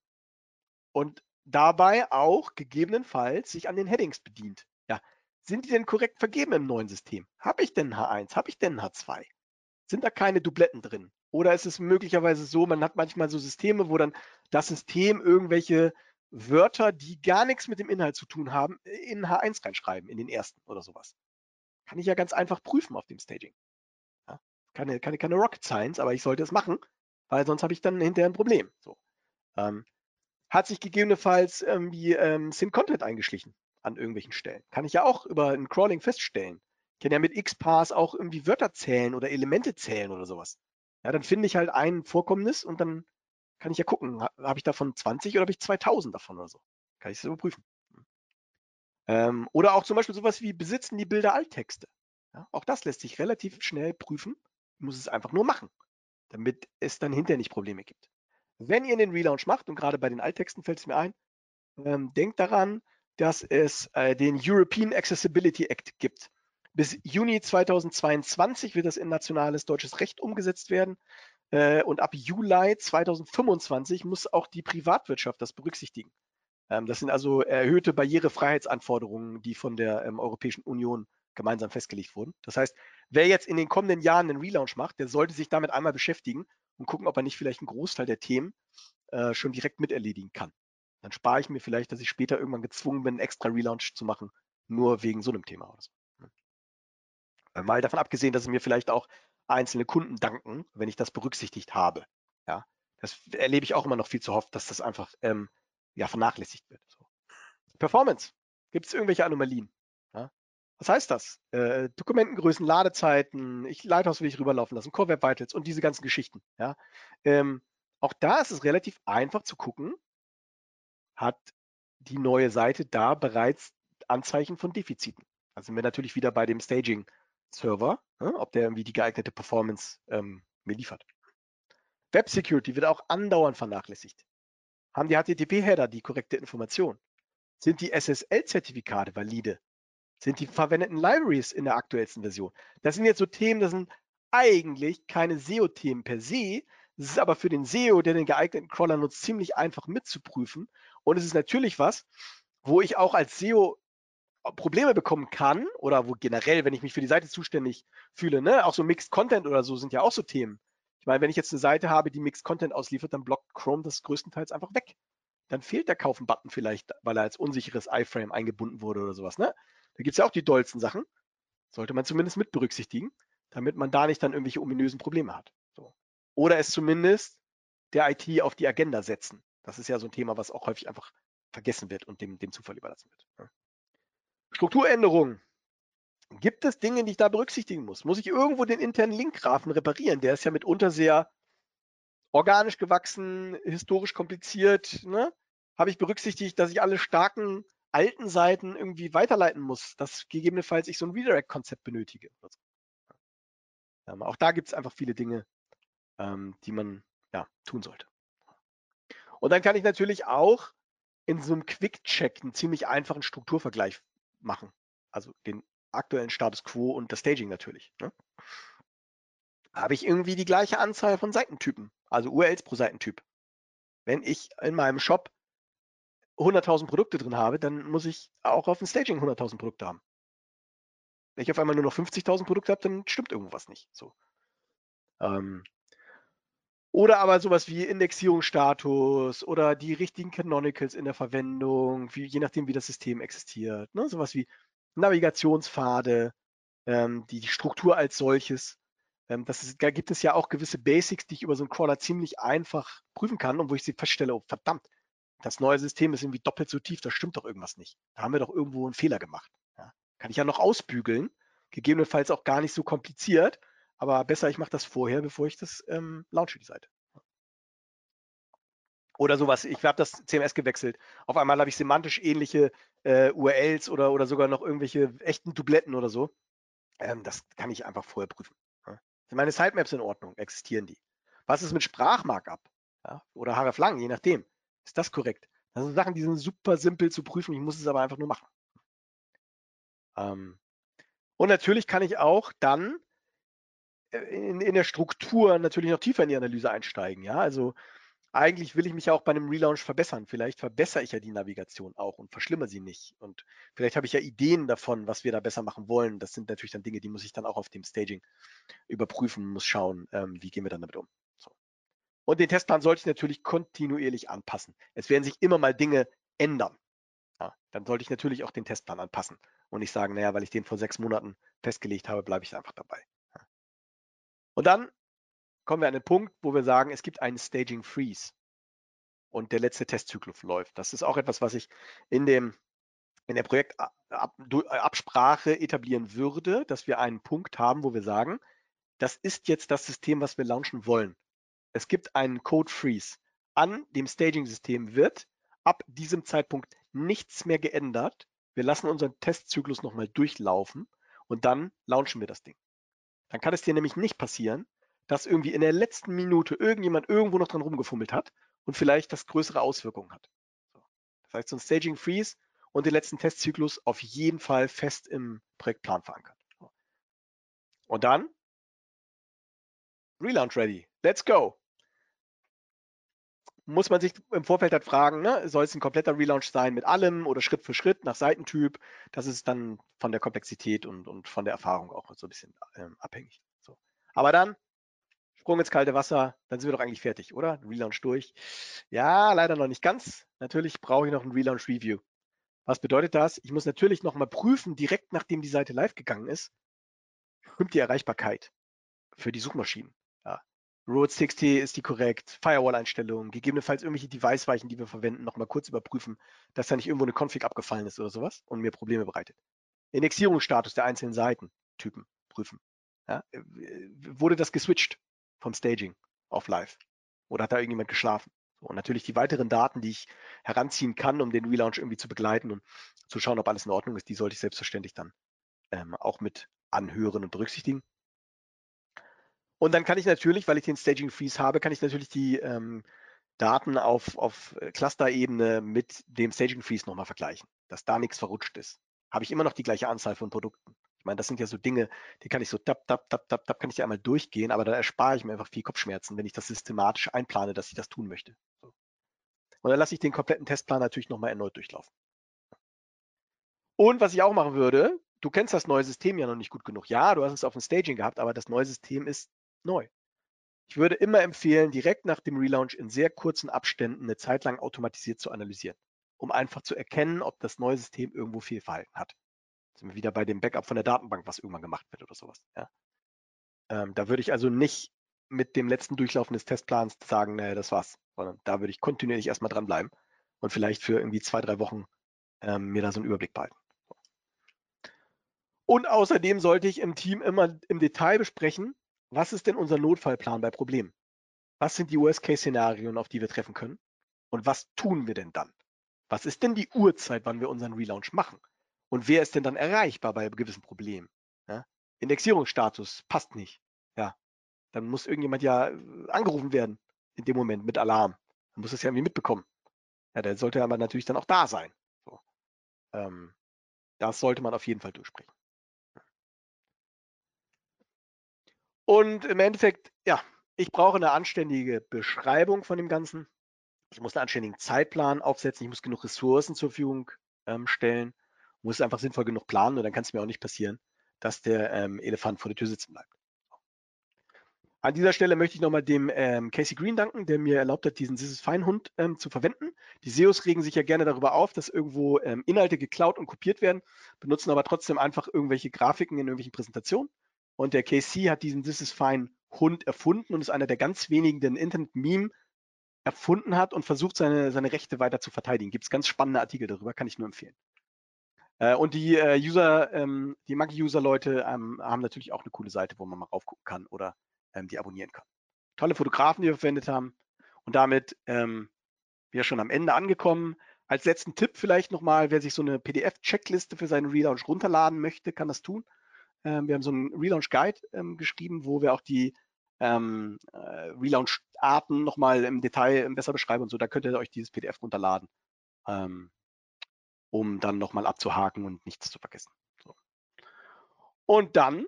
Und dabei auch gegebenenfalls sich an den Headings bedient. Ja, sind die denn korrekt vergeben im neuen System? Habe ich denn H1? Habe ich denn H2? Sind da keine Dubletten drin? Oder ist es möglicherweise so, man hat manchmal so Systeme, wo dann das System irgendwelche Wörter, die gar nichts mit dem Inhalt zu tun haben, in H1 reinschreiben, in den ersten oder sowas. Kann ich ja ganz einfach prüfen auf dem Staging. Ja, keine, keine, keine Rocket Science, aber ich sollte es machen, weil sonst habe ich dann hinterher ein Problem. So. Ähm, hat sich gegebenenfalls irgendwie ähm, Sin-Content eingeschlichen an irgendwelchen Stellen. Kann ich ja auch über ein Crawling feststellen. Ich kann ja mit XPath auch irgendwie Wörter zählen oder Elemente zählen oder sowas. Ja, dann finde ich halt ein Vorkommnis und dann kann ich ja gucken, habe ich davon 20 oder habe ich 2000 davon oder so. Kann ich das überprüfen. Ähm, oder auch zum Beispiel sowas wie, besitzen die Bilder Alttexte? Ja, auch das lässt sich relativ schnell prüfen. Ich muss es einfach nur machen, damit es dann hinterher nicht Probleme gibt. Wenn ihr den Relaunch macht, und gerade bei den Alttexten fällt es mir ein, ähm, denkt daran, dass es äh, den European Accessibility Act gibt. Bis Juni 2022 wird das in nationales deutsches Recht umgesetzt werden. Äh, und ab Juli 2025 muss auch die Privatwirtschaft das berücksichtigen. Ähm, das sind also erhöhte Barrierefreiheitsanforderungen, die von der ähm, Europäischen Union gemeinsam festgelegt wurden. Das heißt, wer jetzt in den kommenden Jahren einen Relaunch macht, der sollte sich damit einmal beschäftigen und gucken, ob er nicht vielleicht einen Großteil der Themen äh, schon direkt miterledigen kann. Dann spare ich mir vielleicht, dass ich später irgendwann gezwungen bin, einen extra Relaunch zu machen, nur wegen so einem Thema. Äh, mal davon abgesehen, dass es mir vielleicht auch einzelne Kunden danken, wenn ich das berücksichtigt habe. Ja, das erlebe ich auch immer noch viel zu oft, dass das einfach ähm, ja, vernachlässigt wird. So. Performance. Gibt es irgendwelche Anomalien? Ja? Was heißt das? Äh, Dokumentengrößen, Ladezeiten, ich Lighthouse will ich rüberlaufen lassen, Core Web Vitals und diese ganzen Geschichten. Ja? Ähm, auch da ist es relativ einfach zu gucken, hat die neue Seite da bereits Anzeichen von Defiziten. Also sind wir natürlich wieder bei dem Staging Server, ne, ob der irgendwie die geeignete Performance ähm, mir liefert. Web Security wird auch andauernd vernachlässigt. Haben die HTTP-Header die korrekte Information? Sind die SSL-Zertifikate valide? Sind die verwendeten Libraries in der aktuellsten Version? Das sind jetzt so Themen, das sind eigentlich keine SEO-Themen per se. Es ist aber für den SEO, der den geeigneten Crawler nutzt, ziemlich einfach mitzuprüfen. Und es ist natürlich was, wo ich auch als SEO Probleme bekommen kann oder wo generell, wenn ich mich für die Seite zuständig fühle, ne, auch so Mixed Content oder so sind ja auch so Themen. Ich meine, wenn ich jetzt eine Seite habe, die Mixed Content ausliefert, dann blockt Chrome das größtenteils einfach weg. Dann fehlt der Kaufen-Button vielleicht, weil er als unsicheres iFrame eingebunden wurde oder sowas. Ne? Da gibt es ja auch die dollsten Sachen. Sollte man zumindest mit berücksichtigen, damit man da nicht dann irgendwelche ominösen Probleme hat. So. Oder es zumindest der IT auf die Agenda setzen. Das ist ja so ein Thema, was auch häufig einfach vergessen wird und dem, dem Zufall überlassen wird. Ne? Strukturänderungen. Gibt es Dinge, die ich da berücksichtigen muss? Muss ich irgendwo den internen Linkgrafen reparieren? Der ist ja mitunter sehr organisch gewachsen, historisch kompliziert. Ne? Habe ich berücksichtigt, dass ich alle starken alten Seiten irgendwie weiterleiten muss, dass gegebenenfalls ich so ein Redirect-Konzept benötige. Ähm, auch da gibt es einfach viele Dinge, ähm, die man ja, tun sollte. Und dann kann ich natürlich auch in so einem Quick-Check einen ziemlich einfachen Strukturvergleich machen. Also den aktuellen Status Quo und das Staging natürlich. Ne? Habe ich irgendwie die gleiche Anzahl von Seitentypen, also URLs pro Seitentyp. Wenn ich in meinem Shop 100.000 Produkte drin habe, dann muss ich auch auf dem Staging 100.000 Produkte haben. Wenn ich auf einmal nur noch 50.000 Produkte habe, dann stimmt irgendwas nicht. So. Ähm, oder aber sowas wie Indexierungsstatus oder die richtigen Canonicals in der Verwendung, wie, je nachdem, wie das System existiert. Ne? Sowas wie Navigationspfade, ähm, die, die Struktur als solches. Ähm, das ist, da gibt es ja auch gewisse Basics, die ich über so einen Crawler ziemlich einfach prüfen kann und wo ich sie feststelle, oh verdammt, das neue System ist irgendwie doppelt so tief, da stimmt doch irgendwas nicht. Da haben wir doch irgendwo einen Fehler gemacht. Ja? Kann ich ja noch ausbügeln, gegebenenfalls auch gar nicht so kompliziert, aber besser, ich mache das vorher, bevor ich das ähm, launche, die Seite. Oder sowas, ich habe das CMS gewechselt. Auf einmal habe ich semantisch ähnliche äh, URLs oder, oder sogar noch irgendwelche echten Dubletten oder so. Ähm, das kann ich einfach vorher prüfen. Ja. Sind meine Sitemaps in Ordnung? Existieren die? Was ist mit Sprachmarkup? Ja? Oder hreflang, je nachdem. Ist das korrekt? Das sind Sachen, die sind super simpel zu prüfen. Ich muss es aber einfach nur machen. Ähm, und natürlich kann ich auch dann in, in der Struktur natürlich noch tiefer in die Analyse einsteigen. Ja, also eigentlich will ich mich ja auch bei einem Relaunch verbessern. Vielleicht verbessere ich ja die Navigation auch und verschlimme sie nicht. Und vielleicht habe ich ja Ideen davon, was wir da besser machen wollen. Das sind natürlich dann Dinge, die muss ich dann auch auf dem Staging überprüfen, muss schauen, ähm, wie gehen wir dann damit um. So. Und den Testplan sollte ich natürlich kontinuierlich anpassen. Es werden sich immer mal Dinge ändern. Ja, dann sollte ich natürlich auch den Testplan anpassen und nicht sagen, naja, weil ich den vor sechs Monaten festgelegt habe, bleibe ich einfach dabei. Und dann kommen wir an den Punkt, wo wir sagen, es gibt einen Staging Freeze und der letzte Testzyklus läuft. Das ist auch etwas, was ich in dem in der Projektabsprache etablieren würde, dass wir einen Punkt haben, wo wir sagen, das ist jetzt das System, was wir launchen wollen. Es gibt einen Code Freeze. An dem Staging-System wird ab diesem Zeitpunkt nichts mehr geändert. Wir lassen unseren Testzyklus nochmal durchlaufen und dann launchen wir das Ding. Dann kann es dir nämlich nicht passieren, dass irgendwie in der letzten Minute irgendjemand irgendwo noch dran rumgefummelt hat und vielleicht das größere Auswirkungen hat. Das heißt, so ein Staging Freeze und den letzten Testzyklus auf jeden Fall fest im Projektplan verankert. Und dann Relaunch ready. Let's go. Muss man sich im Vorfeld halt fragen, ne, soll es ein kompletter Relaunch sein mit allem oder Schritt für Schritt nach Seitentyp? Das ist dann von der Komplexität und, und von der Erfahrung auch so ein bisschen ähm, abhängig. So. Aber dann Sprung ins kalte Wasser, dann sind wir doch eigentlich fertig, oder? Relaunch durch. Ja, leider noch nicht ganz. Natürlich brauche ich noch ein Relaunch Review. Was bedeutet das? Ich muss natürlich nochmal prüfen, direkt nachdem die Seite live gegangen ist, stimmt die Erreichbarkeit für die Suchmaschinen. Road 60 ist die korrekt, Firewall-Einstellungen, gegebenenfalls irgendwelche Device-Weichen, die wir verwenden, nochmal kurz überprüfen, dass da nicht irgendwo eine Config abgefallen ist oder sowas und mir Probleme bereitet. Indexierungsstatus der einzelnen Seitentypen prüfen. Ja. Wurde das geswitcht? vom Staging auf Live? Oder hat da irgendjemand geschlafen? Und natürlich die weiteren Daten, die ich heranziehen kann, um den Relaunch irgendwie zu begleiten und zu schauen, ob alles in Ordnung ist, die sollte ich selbstverständlich dann ähm, auch mit anhören und berücksichtigen. Und dann kann ich natürlich, weil ich den Staging Freeze habe, kann ich natürlich die ähm, Daten auf, auf Cluster-Ebene mit dem Staging Freeze nochmal vergleichen, dass da nichts verrutscht ist. Habe ich immer noch die gleiche Anzahl von Produkten meine, das sind ja so Dinge, die kann ich so tap, tap, tap, tap, tap, kann ich ja einmal durchgehen, aber da erspare ich mir einfach viel Kopfschmerzen, wenn ich das systematisch einplane, dass ich das tun möchte. Und dann lasse ich den kompletten Testplan natürlich nochmal erneut durchlaufen. Und was ich auch machen würde, du kennst das neue System ja noch nicht gut genug. Ja, du hast es auf dem Staging gehabt, aber das neue System ist neu. Ich würde immer empfehlen, direkt nach dem Relaunch in sehr kurzen Abständen eine Zeit lang automatisiert zu analysieren, um einfach zu erkennen, ob das neue System irgendwo Fehlverhalten hat sind wir wieder bei dem Backup von der Datenbank, was irgendwann gemacht wird oder sowas. Ja. Ähm, da würde ich also nicht mit dem letzten Durchlaufen des Testplans sagen, nee, das war's, sondern da würde ich kontinuierlich erstmal dranbleiben und vielleicht für irgendwie zwei, drei Wochen ähm, mir da so einen Überblick behalten. Und außerdem sollte ich im Team immer im Detail besprechen, was ist denn unser Notfallplan bei Problemen? Was sind die Worst-Case-Szenarien, auf die wir treffen können? Und was tun wir denn dann? Was ist denn die Uhrzeit, wann wir unseren Relaunch machen? Und wer ist denn dann erreichbar bei gewissen Problemen? Ja? Indexierungsstatus passt nicht. Ja, dann muss irgendjemand ja äh, angerufen werden in dem Moment mit Alarm. Dann muss es ja irgendwie mitbekommen. Ja, der sollte aber natürlich dann auch da sein. So. Ähm, das sollte man auf jeden Fall durchsprechen. Und im Endeffekt, ja, ich brauche eine anständige Beschreibung von dem Ganzen. Ich muss einen anständigen Zeitplan aufsetzen. Ich muss genug Ressourcen zur Verfügung ähm, stellen. Muss einfach sinnvoll genug planen und dann kann es mir auch nicht passieren, dass der ähm, Elefant vor der Tür sitzen bleibt. An dieser Stelle möchte ich nochmal dem ähm, Casey Green danken, der mir erlaubt hat, diesen This is Fine Hund ähm, zu verwenden. Die SEOs regen sich ja gerne darüber auf, dass irgendwo ähm, Inhalte geklaut und kopiert werden, benutzen aber trotzdem einfach irgendwelche Grafiken in irgendwelchen Präsentationen. Und der KC hat diesen This is Fine Hund erfunden und ist einer der ganz wenigen, der ein Internet-Meme erfunden hat und versucht, seine, seine Rechte weiter zu verteidigen. Gibt es ganz spannende Artikel darüber, kann ich nur empfehlen. Äh, und die äh, User, ähm, die Monkey-User-Leute ähm, haben natürlich auch eine coole Seite, wo man mal raufgucken kann oder ähm, die abonnieren kann. Tolle Fotografen, die wir verwendet haben. Und damit ähm, wir schon am Ende angekommen. Als letzten Tipp vielleicht nochmal, wer sich so eine PDF-Checkliste für seinen Relaunch runterladen möchte, kann das tun. Ähm, wir haben so einen Relaunch-Guide ähm, geschrieben, wo wir auch die ähm, äh, Relaunch-Arten nochmal im Detail ähm, besser beschreiben und so. Da könnt ihr euch dieses PDF runterladen, ähm, um dann nochmal abzuhaken und nichts zu vergessen. So. Und dann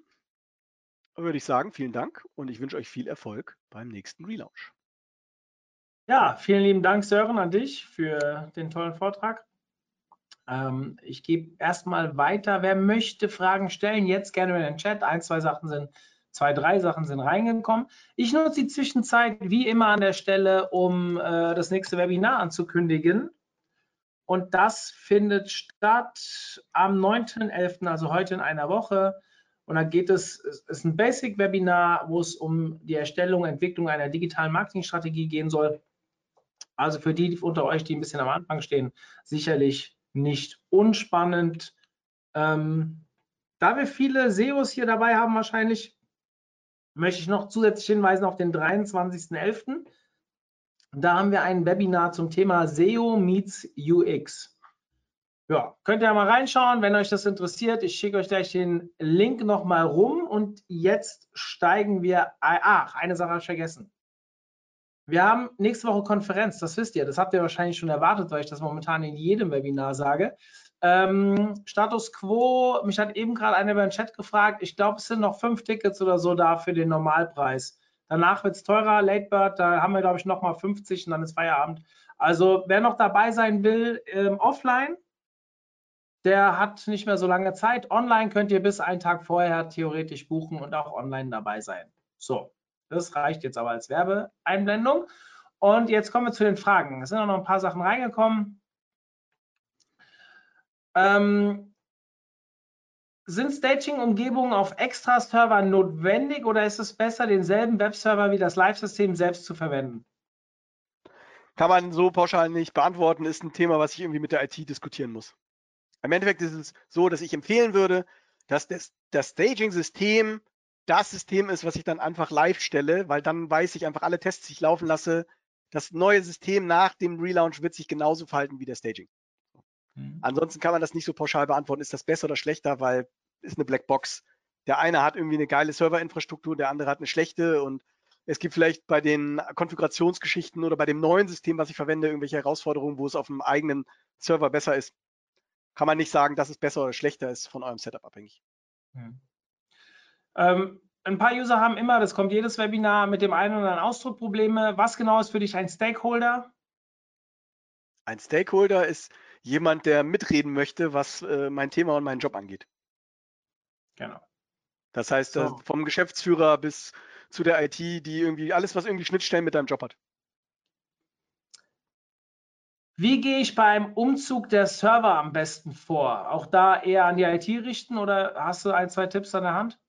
würde ich sagen, vielen Dank und ich wünsche euch viel Erfolg beim nächsten Relaunch. Ja, vielen lieben Dank, Sören, an dich für den tollen Vortrag. Ähm, ich gebe erstmal weiter. Wer möchte Fragen stellen, jetzt gerne in den Chat. Ein, zwei Sachen sind, zwei, drei Sachen sind reingekommen. Ich nutze die Zwischenzeit wie immer an der Stelle, um äh, das nächste Webinar anzukündigen. Und das findet statt am 9.11., also heute in einer Woche. Und da geht es, es ist ein Basic-Webinar, wo es um die Erstellung, Entwicklung einer digitalen Marketingstrategie gehen soll. Also für die unter euch, die ein bisschen am Anfang stehen, sicherlich nicht unspannend. Ähm, da wir viele SEOs hier dabei haben wahrscheinlich, möchte ich noch zusätzlich hinweisen auf den 23.11. Da haben wir ein Webinar zum Thema SEO meets UX. Ja, könnt ihr mal reinschauen, wenn euch das interessiert. Ich schicke euch gleich den Link nochmal rum und jetzt steigen wir. Ach, eine Sache habe ich vergessen. Wir haben nächste Woche Konferenz, das wisst ihr, das habt ihr wahrscheinlich schon erwartet, weil ich das momentan in jedem Webinar sage. Ähm, Status Quo, mich hat eben gerade einer über den Chat gefragt, ich glaube, es sind noch fünf Tickets oder so da für den Normalpreis. Danach wird es teurer, Late Bird, da haben wir, glaube ich, nochmal 50 und dann ist Feierabend. Also wer noch dabei sein will, ähm, offline, der hat nicht mehr so lange Zeit. Online könnt ihr bis einen Tag vorher theoretisch buchen und auch online dabei sein. So, das reicht jetzt aber als Werbeeinblendung. Und jetzt kommen wir zu den Fragen. Es sind auch noch ein paar Sachen reingekommen. Ähm, sind Staging-Umgebungen auf Extra-Server notwendig oder ist es besser, denselben Webserver wie das Live-System selbst zu verwenden? Kann man so pauschal nicht beantworten, ist ein Thema, was ich irgendwie mit der IT diskutieren muss. Im Endeffekt ist es so, dass ich empfehlen würde, dass das, das Staging-System das System ist, was ich dann einfach live stelle, weil dann weiß ich einfach alle Tests, die ich laufen lasse. Das neue System nach dem Relaunch wird sich genauso verhalten wie der Staging. Mhm. Ansonsten kann man das nicht so pauschal beantworten, ist das besser oder schlechter, weil ist eine Blackbox. Der eine hat irgendwie eine geile Serverinfrastruktur, der andere hat eine schlechte und es gibt vielleicht bei den Konfigurationsgeschichten oder bei dem neuen System, was ich verwende, irgendwelche Herausforderungen, wo es auf dem eigenen Server besser ist. Kann man nicht sagen, dass es besser oder schlechter ist von eurem Setup abhängig. Mhm. Ähm, ein paar User haben immer, das kommt jedes Webinar, mit dem einen oder anderen Ausdruck Probleme. Was genau ist für dich ein Stakeholder? Ein Stakeholder ist jemand, der mitreden möchte, was äh, mein Thema und meinen Job angeht. Genau. Das heißt, so. vom Geschäftsführer bis zu der IT, die irgendwie alles, was irgendwie Schnittstellen mit deinem Job hat. Wie gehe ich beim Umzug der Server am besten vor? Auch da eher an die IT richten oder hast du ein, zwei Tipps an der Hand?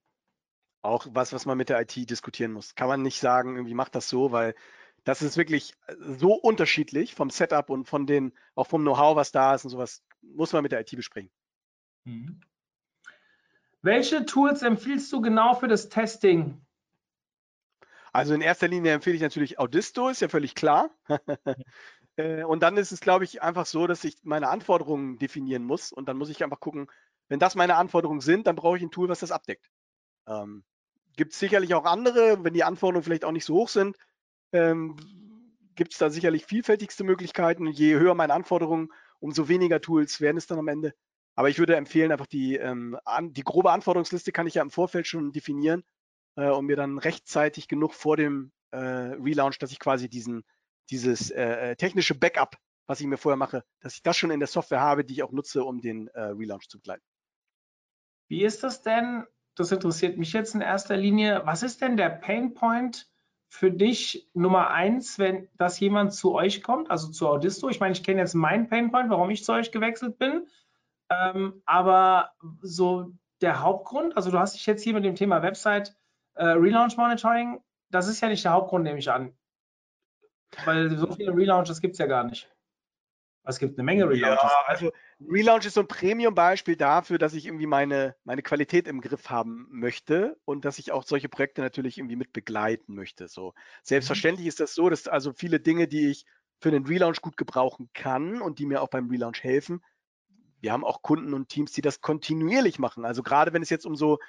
Auch was, was man mit der IT diskutieren muss. Kann man nicht sagen, irgendwie macht das so, weil das ist wirklich äh, so unterschiedlich vom Setup und von den, auch vom Know-how, was da ist und sowas, muss man mit der IT besprechen. Mhm. Welche Tools empfiehlst du genau für das Testing? Also in erster Linie empfehle ich natürlich Audisto, ist ja völlig klar. Äh, und dann ist es, glaube ich, einfach so, dass ich meine Anforderungen definieren muss. Und dann muss ich einfach gucken, wenn das meine Anforderungen sind, dann brauche ich ein Tool, was das abdeckt. Ähm, Gibt es sicherlich auch andere, wenn die Anforderungen vielleicht auch nicht so hoch sind, ähm, gibt es da sicherlich vielfältigste Möglichkeiten. Je höher meine Anforderungen, umso weniger Tools werden es dann am Ende. Aber ich würde empfehlen, einfach die, ähm, an, die grobe Anforderungsliste kann ich ja im Vorfeld schon definieren äh, und mir dann rechtzeitig genug vor dem äh, Relaunch, dass ich quasi diesen, dieses äh, äh, technische Backup, was ich mir vorher mache, dass ich das schon in der Software habe, die ich auch nutze, um den äh, Relaunch zu begleiten. Wie ist das denn? Das interessiert mich jetzt in erster Linie. Was ist denn der Painpoint für dich Nummer eins, wenn das jemand zu euch kommt, also zu Audisto? Ich meine, ich kenne jetzt meinen Painpoint, warum ich zu euch gewechselt bin. Ähm, aber so der Hauptgrund, also du hast dich jetzt hier mit dem Thema Website äh, Relaunch Monitoring, das ist ja nicht der Hauptgrund, nehme ich an. Weil so viele Relaunches gibt es ja gar nicht. Es gibt eine Menge Relaunches. Ja, also Relaunch ist so ein Premium-Beispiel dafür, dass ich irgendwie meine, meine Qualität im Griff haben möchte und dass ich auch solche Projekte natürlich irgendwie mit begleiten möchte. So. Selbstverständlich mhm. ist das so, dass also viele Dinge, die ich für einen Relaunch gut gebrauchen kann und die mir auch beim Relaunch helfen, wir haben auch Kunden und Teams, die das kontinuierlich machen. Also gerade wenn es jetzt um so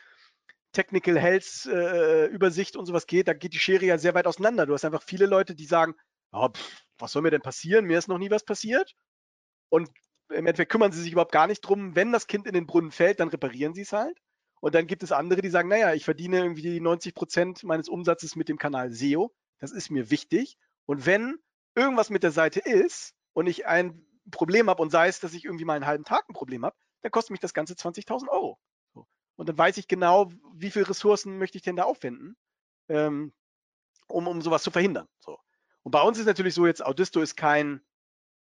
Technical Health äh, Übersicht und sowas geht, da geht die Schere ja sehr weit auseinander. Du hast einfach viele Leute, die sagen, oh, pff, was soll mir denn passieren? Mir ist noch nie was passiert. Und im Endeffekt kümmern sie sich überhaupt gar nicht drum. Wenn das Kind in den Brunnen fällt, dann reparieren sie es halt. Und dann gibt es andere, die sagen, naja, ich verdiene irgendwie 90 Prozent meines Umsatzes mit dem Kanal SEO. Das ist mir wichtig. Und wenn irgendwas mit der Seite ist und ich ein Problem habe und sei es, dass ich irgendwie mal einen halben Tag ein Problem habe, dann kostet mich das Ganze 20.000 Euro. Und dann weiß ich genau, wie viele Ressourcen möchte ich denn da aufwenden, ähm, um, um sowas zu verhindern. So. Und bei uns ist natürlich so, jetzt Audisto ist kein,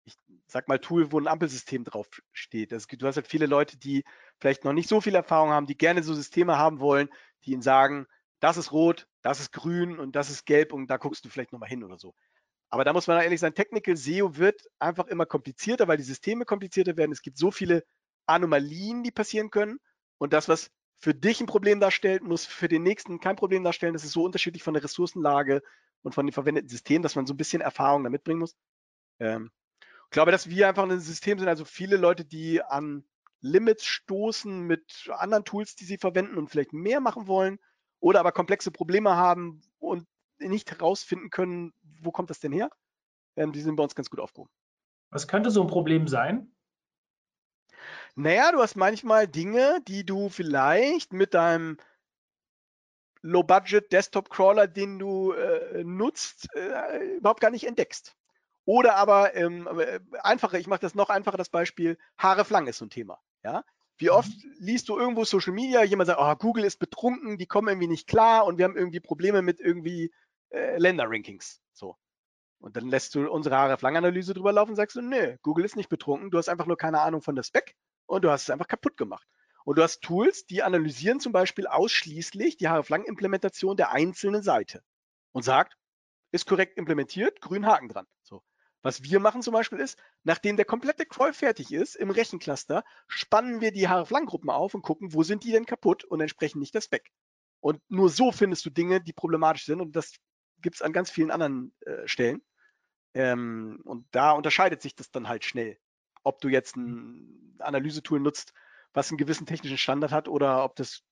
ich sag mal, Tool, wo ein Ampelsystem drauf steht. Das, du hast halt viele Leute, die vielleicht noch nicht so viel Erfahrung haben, die gerne so Systeme haben wollen, die ihnen sagen, das ist rot, das ist grün und das ist gelb und da guckst du vielleicht nochmal hin oder so. Aber da muss man ehrlich sein, Technical SEO wird einfach immer komplizierter, weil die Systeme komplizierter werden. Es gibt so viele Anomalien, die passieren können. Und das, was für dich ein Problem darstellt, muss für den nächsten kein Problem darstellen. Das ist so unterschiedlich von der Ressourcenlage und von den verwendeten Systemen, dass man so ein bisschen Erfahrung da mitbringen muss. Ähm, ich glaube, dass wir einfach ein System sind, also viele Leute, die an Limits stoßen mit anderen Tools, die sie verwenden und vielleicht mehr machen wollen oder aber komplexe Probleme haben und nicht herausfinden können, wo kommt das denn her? Ähm, die sind bei uns ganz gut aufgehoben. Was könnte so ein Problem sein? Naja, du hast manchmal Dinge, die du vielleicht mit deinem Low-Budget Desktop-Crawler, den du äh, nutzt, äh, überhaupt gar nicht entdeckst. Oder aber ähm, äh, einfacher, ich mache das noch einfacher, das Beispiel, Haare Flang ist so ein Thema. Ja? Wie oft mhm. liest du irgendwo Social Media, jemand sagt, oh, Google ist betrunken, die kommen irgendwie nicht klar und wir haben irgendwie Probleme mit irgendwie äh, Länder-Rankings. So. Und dann lässt du unsere Haare-Flang-Analyse drüber laufen und sagst du, nö, Google ist nicht betrunken, du hast einfach nur keine Ahnung von der Spec und du hast es einfach kaputt gemacht. Und du hast Tools, die analysieren zum Beispiel ausschließlich die Haare-Flang-Implementation der einzelnen Seite und sagt, ist korrekt implementiert, grün Haken dran. So. Was wir machen zum Beispiel ist, nachdem der komplette Crawl fertig ist im Rechencluster, spannen wir die Haare-Flang-Gruppen auf und gucken, wo sind die denn kaputt und entsprechen nicht das Spec. Und nur so findest du Dinge, die problematisch sind und das gibt es an ganz vielen anderen äh, Stellen. Ähm, und da unterscheidet sich das dann halt schnell, ob du jetzt ein Analysetool nutzt, was einen gewissen technischen Standard hat oder ob das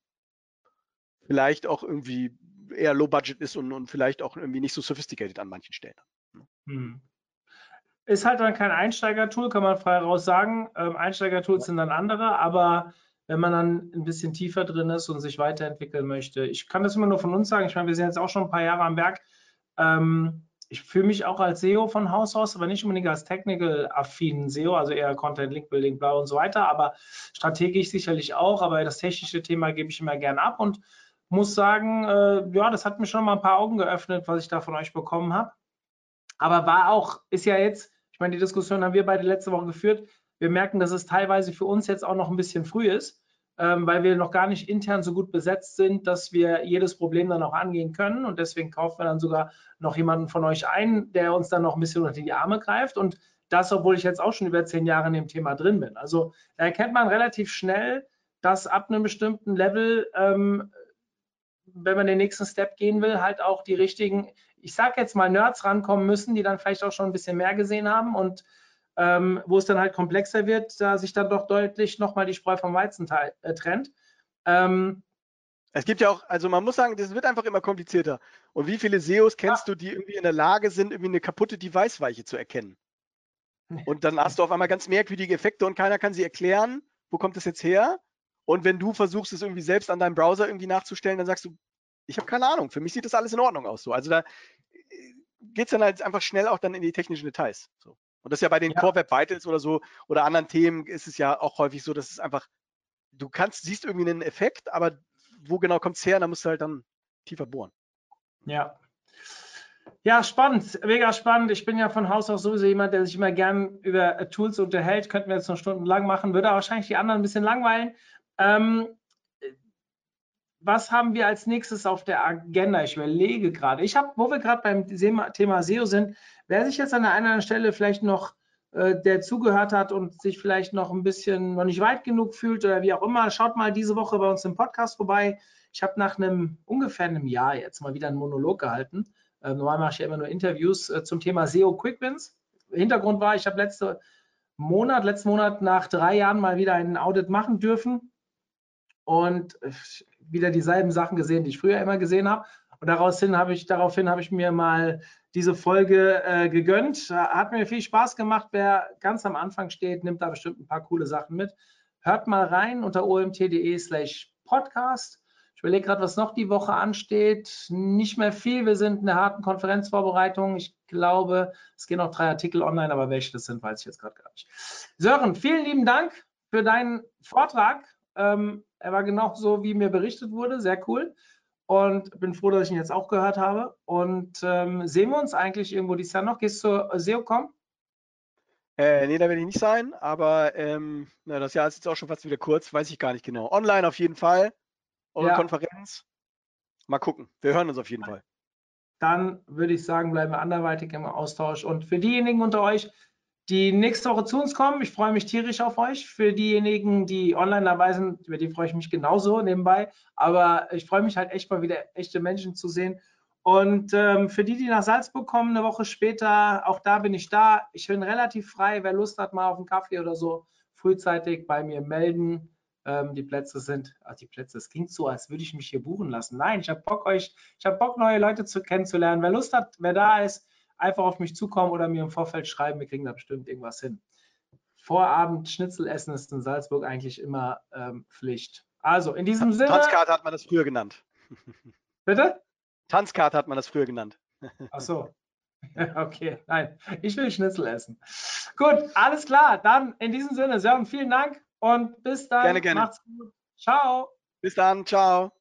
vielleicht auch irgendwie eher low budget ist und, und vielleicht auch irgendwie nicht so sophisticated an manchen Stellen. Hm. Ist halt dann kein Einsteiger-Tool, kann man frei raus sagen. Ähm, Einsteiger-Tools sind dann andere, aber wenn man dann ein bisschen tiefer drin ist und sich weiterentwickeln möchte. Ich kann das immer nur von uns sagen. Ich meine, wir sind jetzt auch schon ein paar Jahre am Werk. Ähm, ich fühle mich auch als SEO von Haus aus, aber nicht unbedingt als technical-affinen SEO, also eher Content, Link Building, bla und so weiter, aber strategisch sicherlich auch, aber das technische Thema gebe ich immer gern ab und muss sagen, äh, ja, das hat mir schon mal ein paar Augen geöffnet, was ich da von euch bekommen habe. Aber war auch, ist ja jetzt, ich meine, die Diskussion haben wir beide letzte Woche geführt. Wir merken, dass es teilweise für uns jetzt auch noch ein bisschen früh ist ähm, weil wir noch gar nicht intern so gut besetzt sind, dass wir jedes Problem dann auch angehen können. Und deswegen kaufen wir dann sogar noch jemanden von euch ein, der uns dann noch ein bisschen unter die Arme greift. Und das, obwohl ich jetzt auch schon über zehn Jahre in dem Thema drin bin. Also da erkennt man relativ schnell, dass ab einem bestimmten Level, ähm, wenn man den nächsten Step gehen will, halt auch die richtigen, ich sage jetzt mal Nerds rankommen müssen, die dann vielleicht auch schon ein bisschen mehr gesehen haben und ähm, wo es dann halt komplexer wird, da sich dann doch deutlich nochmal die Spreu vom Weizen äh, trennt. Ähm, Es gibt ja auch, also man muss sagen, das wird einfach immer komplizierter. Und wie viele SEOs kennst ja. du, die irgendwie in der Lage sind, irgendwie eine kaputte Device-Weiche zu erkennen? Und dann hast du auf einmal ganz merkwürdige Effekte und keiner kann sie erklären. Wo kommt das jetzt her? Und wenn du versuchst, es irgendwie selbst an deinem Browser irgendwie nachzustellen, dann sagst du, ich habe keine Ahnung. Für mich sieht das alles in Ordnung aus. So. Also da äh, geht es dann halt einfach schnell auch dann in die technischen Details. So. Und das ist ja bei den ja. Core Web Vitals oder so oder anderen Themen ist es ja auch häufig so, dass es einfach, du kannst, siehst irgendwie einen Effekt, aber wo genau kommt es her? Da musst du halt dann tiefer bohren. Ja. Ja, spannend, mega spannend. Ich bin ja von Haus aus sowieso jemand, der sich immer gern über Tools unterhält. Könnten wir jetzt noch stundenlang machen, würde wahrscheinlich die anderen ein bisschen langweilen. Ähm, was haben wir als nächstes auf der Agenda? Ich überlege gerade. Ich habe, wo wir gerade beim Thema SEO sind, wer sich jetzt an der einen oder anderen Stelle vielleicht noch äh, der zugehört hat und sich vielleicht noch ein bisschen noch nicht weit genug fühlt oder wie auch immer, schaut mal diese Woche bei uns im Podcast vorbei. Ich habe nach einem ungefähr einem Jahr jetzt mal wieder einen Monolog gehalten. Äh, normal mache ich ja immer nur Interviews äh, zum Thema SEO Quick Wins. Hintergrund war, ich habe letzte Monat, letzten Monat nach drei Jahren mal wieder einen Audit machen dürfen und äh, wieder dieselben Sachen gesehen, die ich früher immer gesehen habe. Und daraus hin habe ich, daraufhin habe ich mir mal diese Folge äh, gegönnt. Hat mir viel Spaß gemacht. Wer ganz am Anfang steht, nimmt da bestimmt ein paar coole Sachen mit. Hört mal rein unter omt.de slash podcast. Ich überlege gerade, was noch die Woche ansteht. Nicht mehr viel. Wir sind in der harten Konferenzvorbereitung. Ich glaube, es gehen noch drei Artikel online, aber welche das sind, weiß ich jetzt gerade gar nicht. Sören, vielen lieben Dank für deinen Vortrag. Ähm, er war genau so, wie mir berichtet wurde. Sehr cool und bin froh, dass ich ihn jetzt auch gehört habe. Und ähm, sehen wir uns eigentlich irgendwo dieses Jahr noch? Gehst du zur SEOCom? Äh, nee, da werde ich nicht sein, aber ähm, na, das Jahr ist jetzt auch schon fast wieder kurz, weiß ich gar nicht genau. Online auf jeden Fall. Eure ja. Konferenz. Mal gucken. Wir hören uns auf jeden Fall. Dann würde ich sagen, bleiben wir anderweitig im Austausch. Und für diejenigen unter euch, die nächste Woche zu uns kommen. Ich freue mich tierisch auf euch. Für diejenigen, die online dabei sind, über die freue ich mich genauso nebenbei. Aber ich freue mich halt echt mal wieder echte Menschen zu sehen. Und ähm, für die, die nach Salzburg kommen, eine Woche später, auch da bin ich da. Ich bin relativ frei. Wer Lust hat, mal auf einen Kaffee oder so, frühzeitig bei mir melden. Ähm, die Plätze sind, ach, die Plätze, es klingt so, als würde ich mich hier buchen lassen. Nein, ich habe Bock, euch, ich habe Bock, neue Leute zu kennenzulernen. Wer Lust hat, wer da ist, einfach auf mich zukommen oder mir im Vorfeld schreiben, wir kriegen da bestimmt irgendwas hin. Vorabend Schnitzel essen ist in Salzburg eigentlich immer ähm, Pflicht. Also in diesem Sinne. Tanzkarte hat man das früher genannt. Bitte? Tanzkarte hat man das früher genannt. Ach so. Okay, nein, ich will Schnitzel essen. Gut, alles klar. Dann in diesem Sinne, Sören, vielen Dank und bis dann. Gerne, gerne. Macht's gut. Ciao. Bis dann, ciao.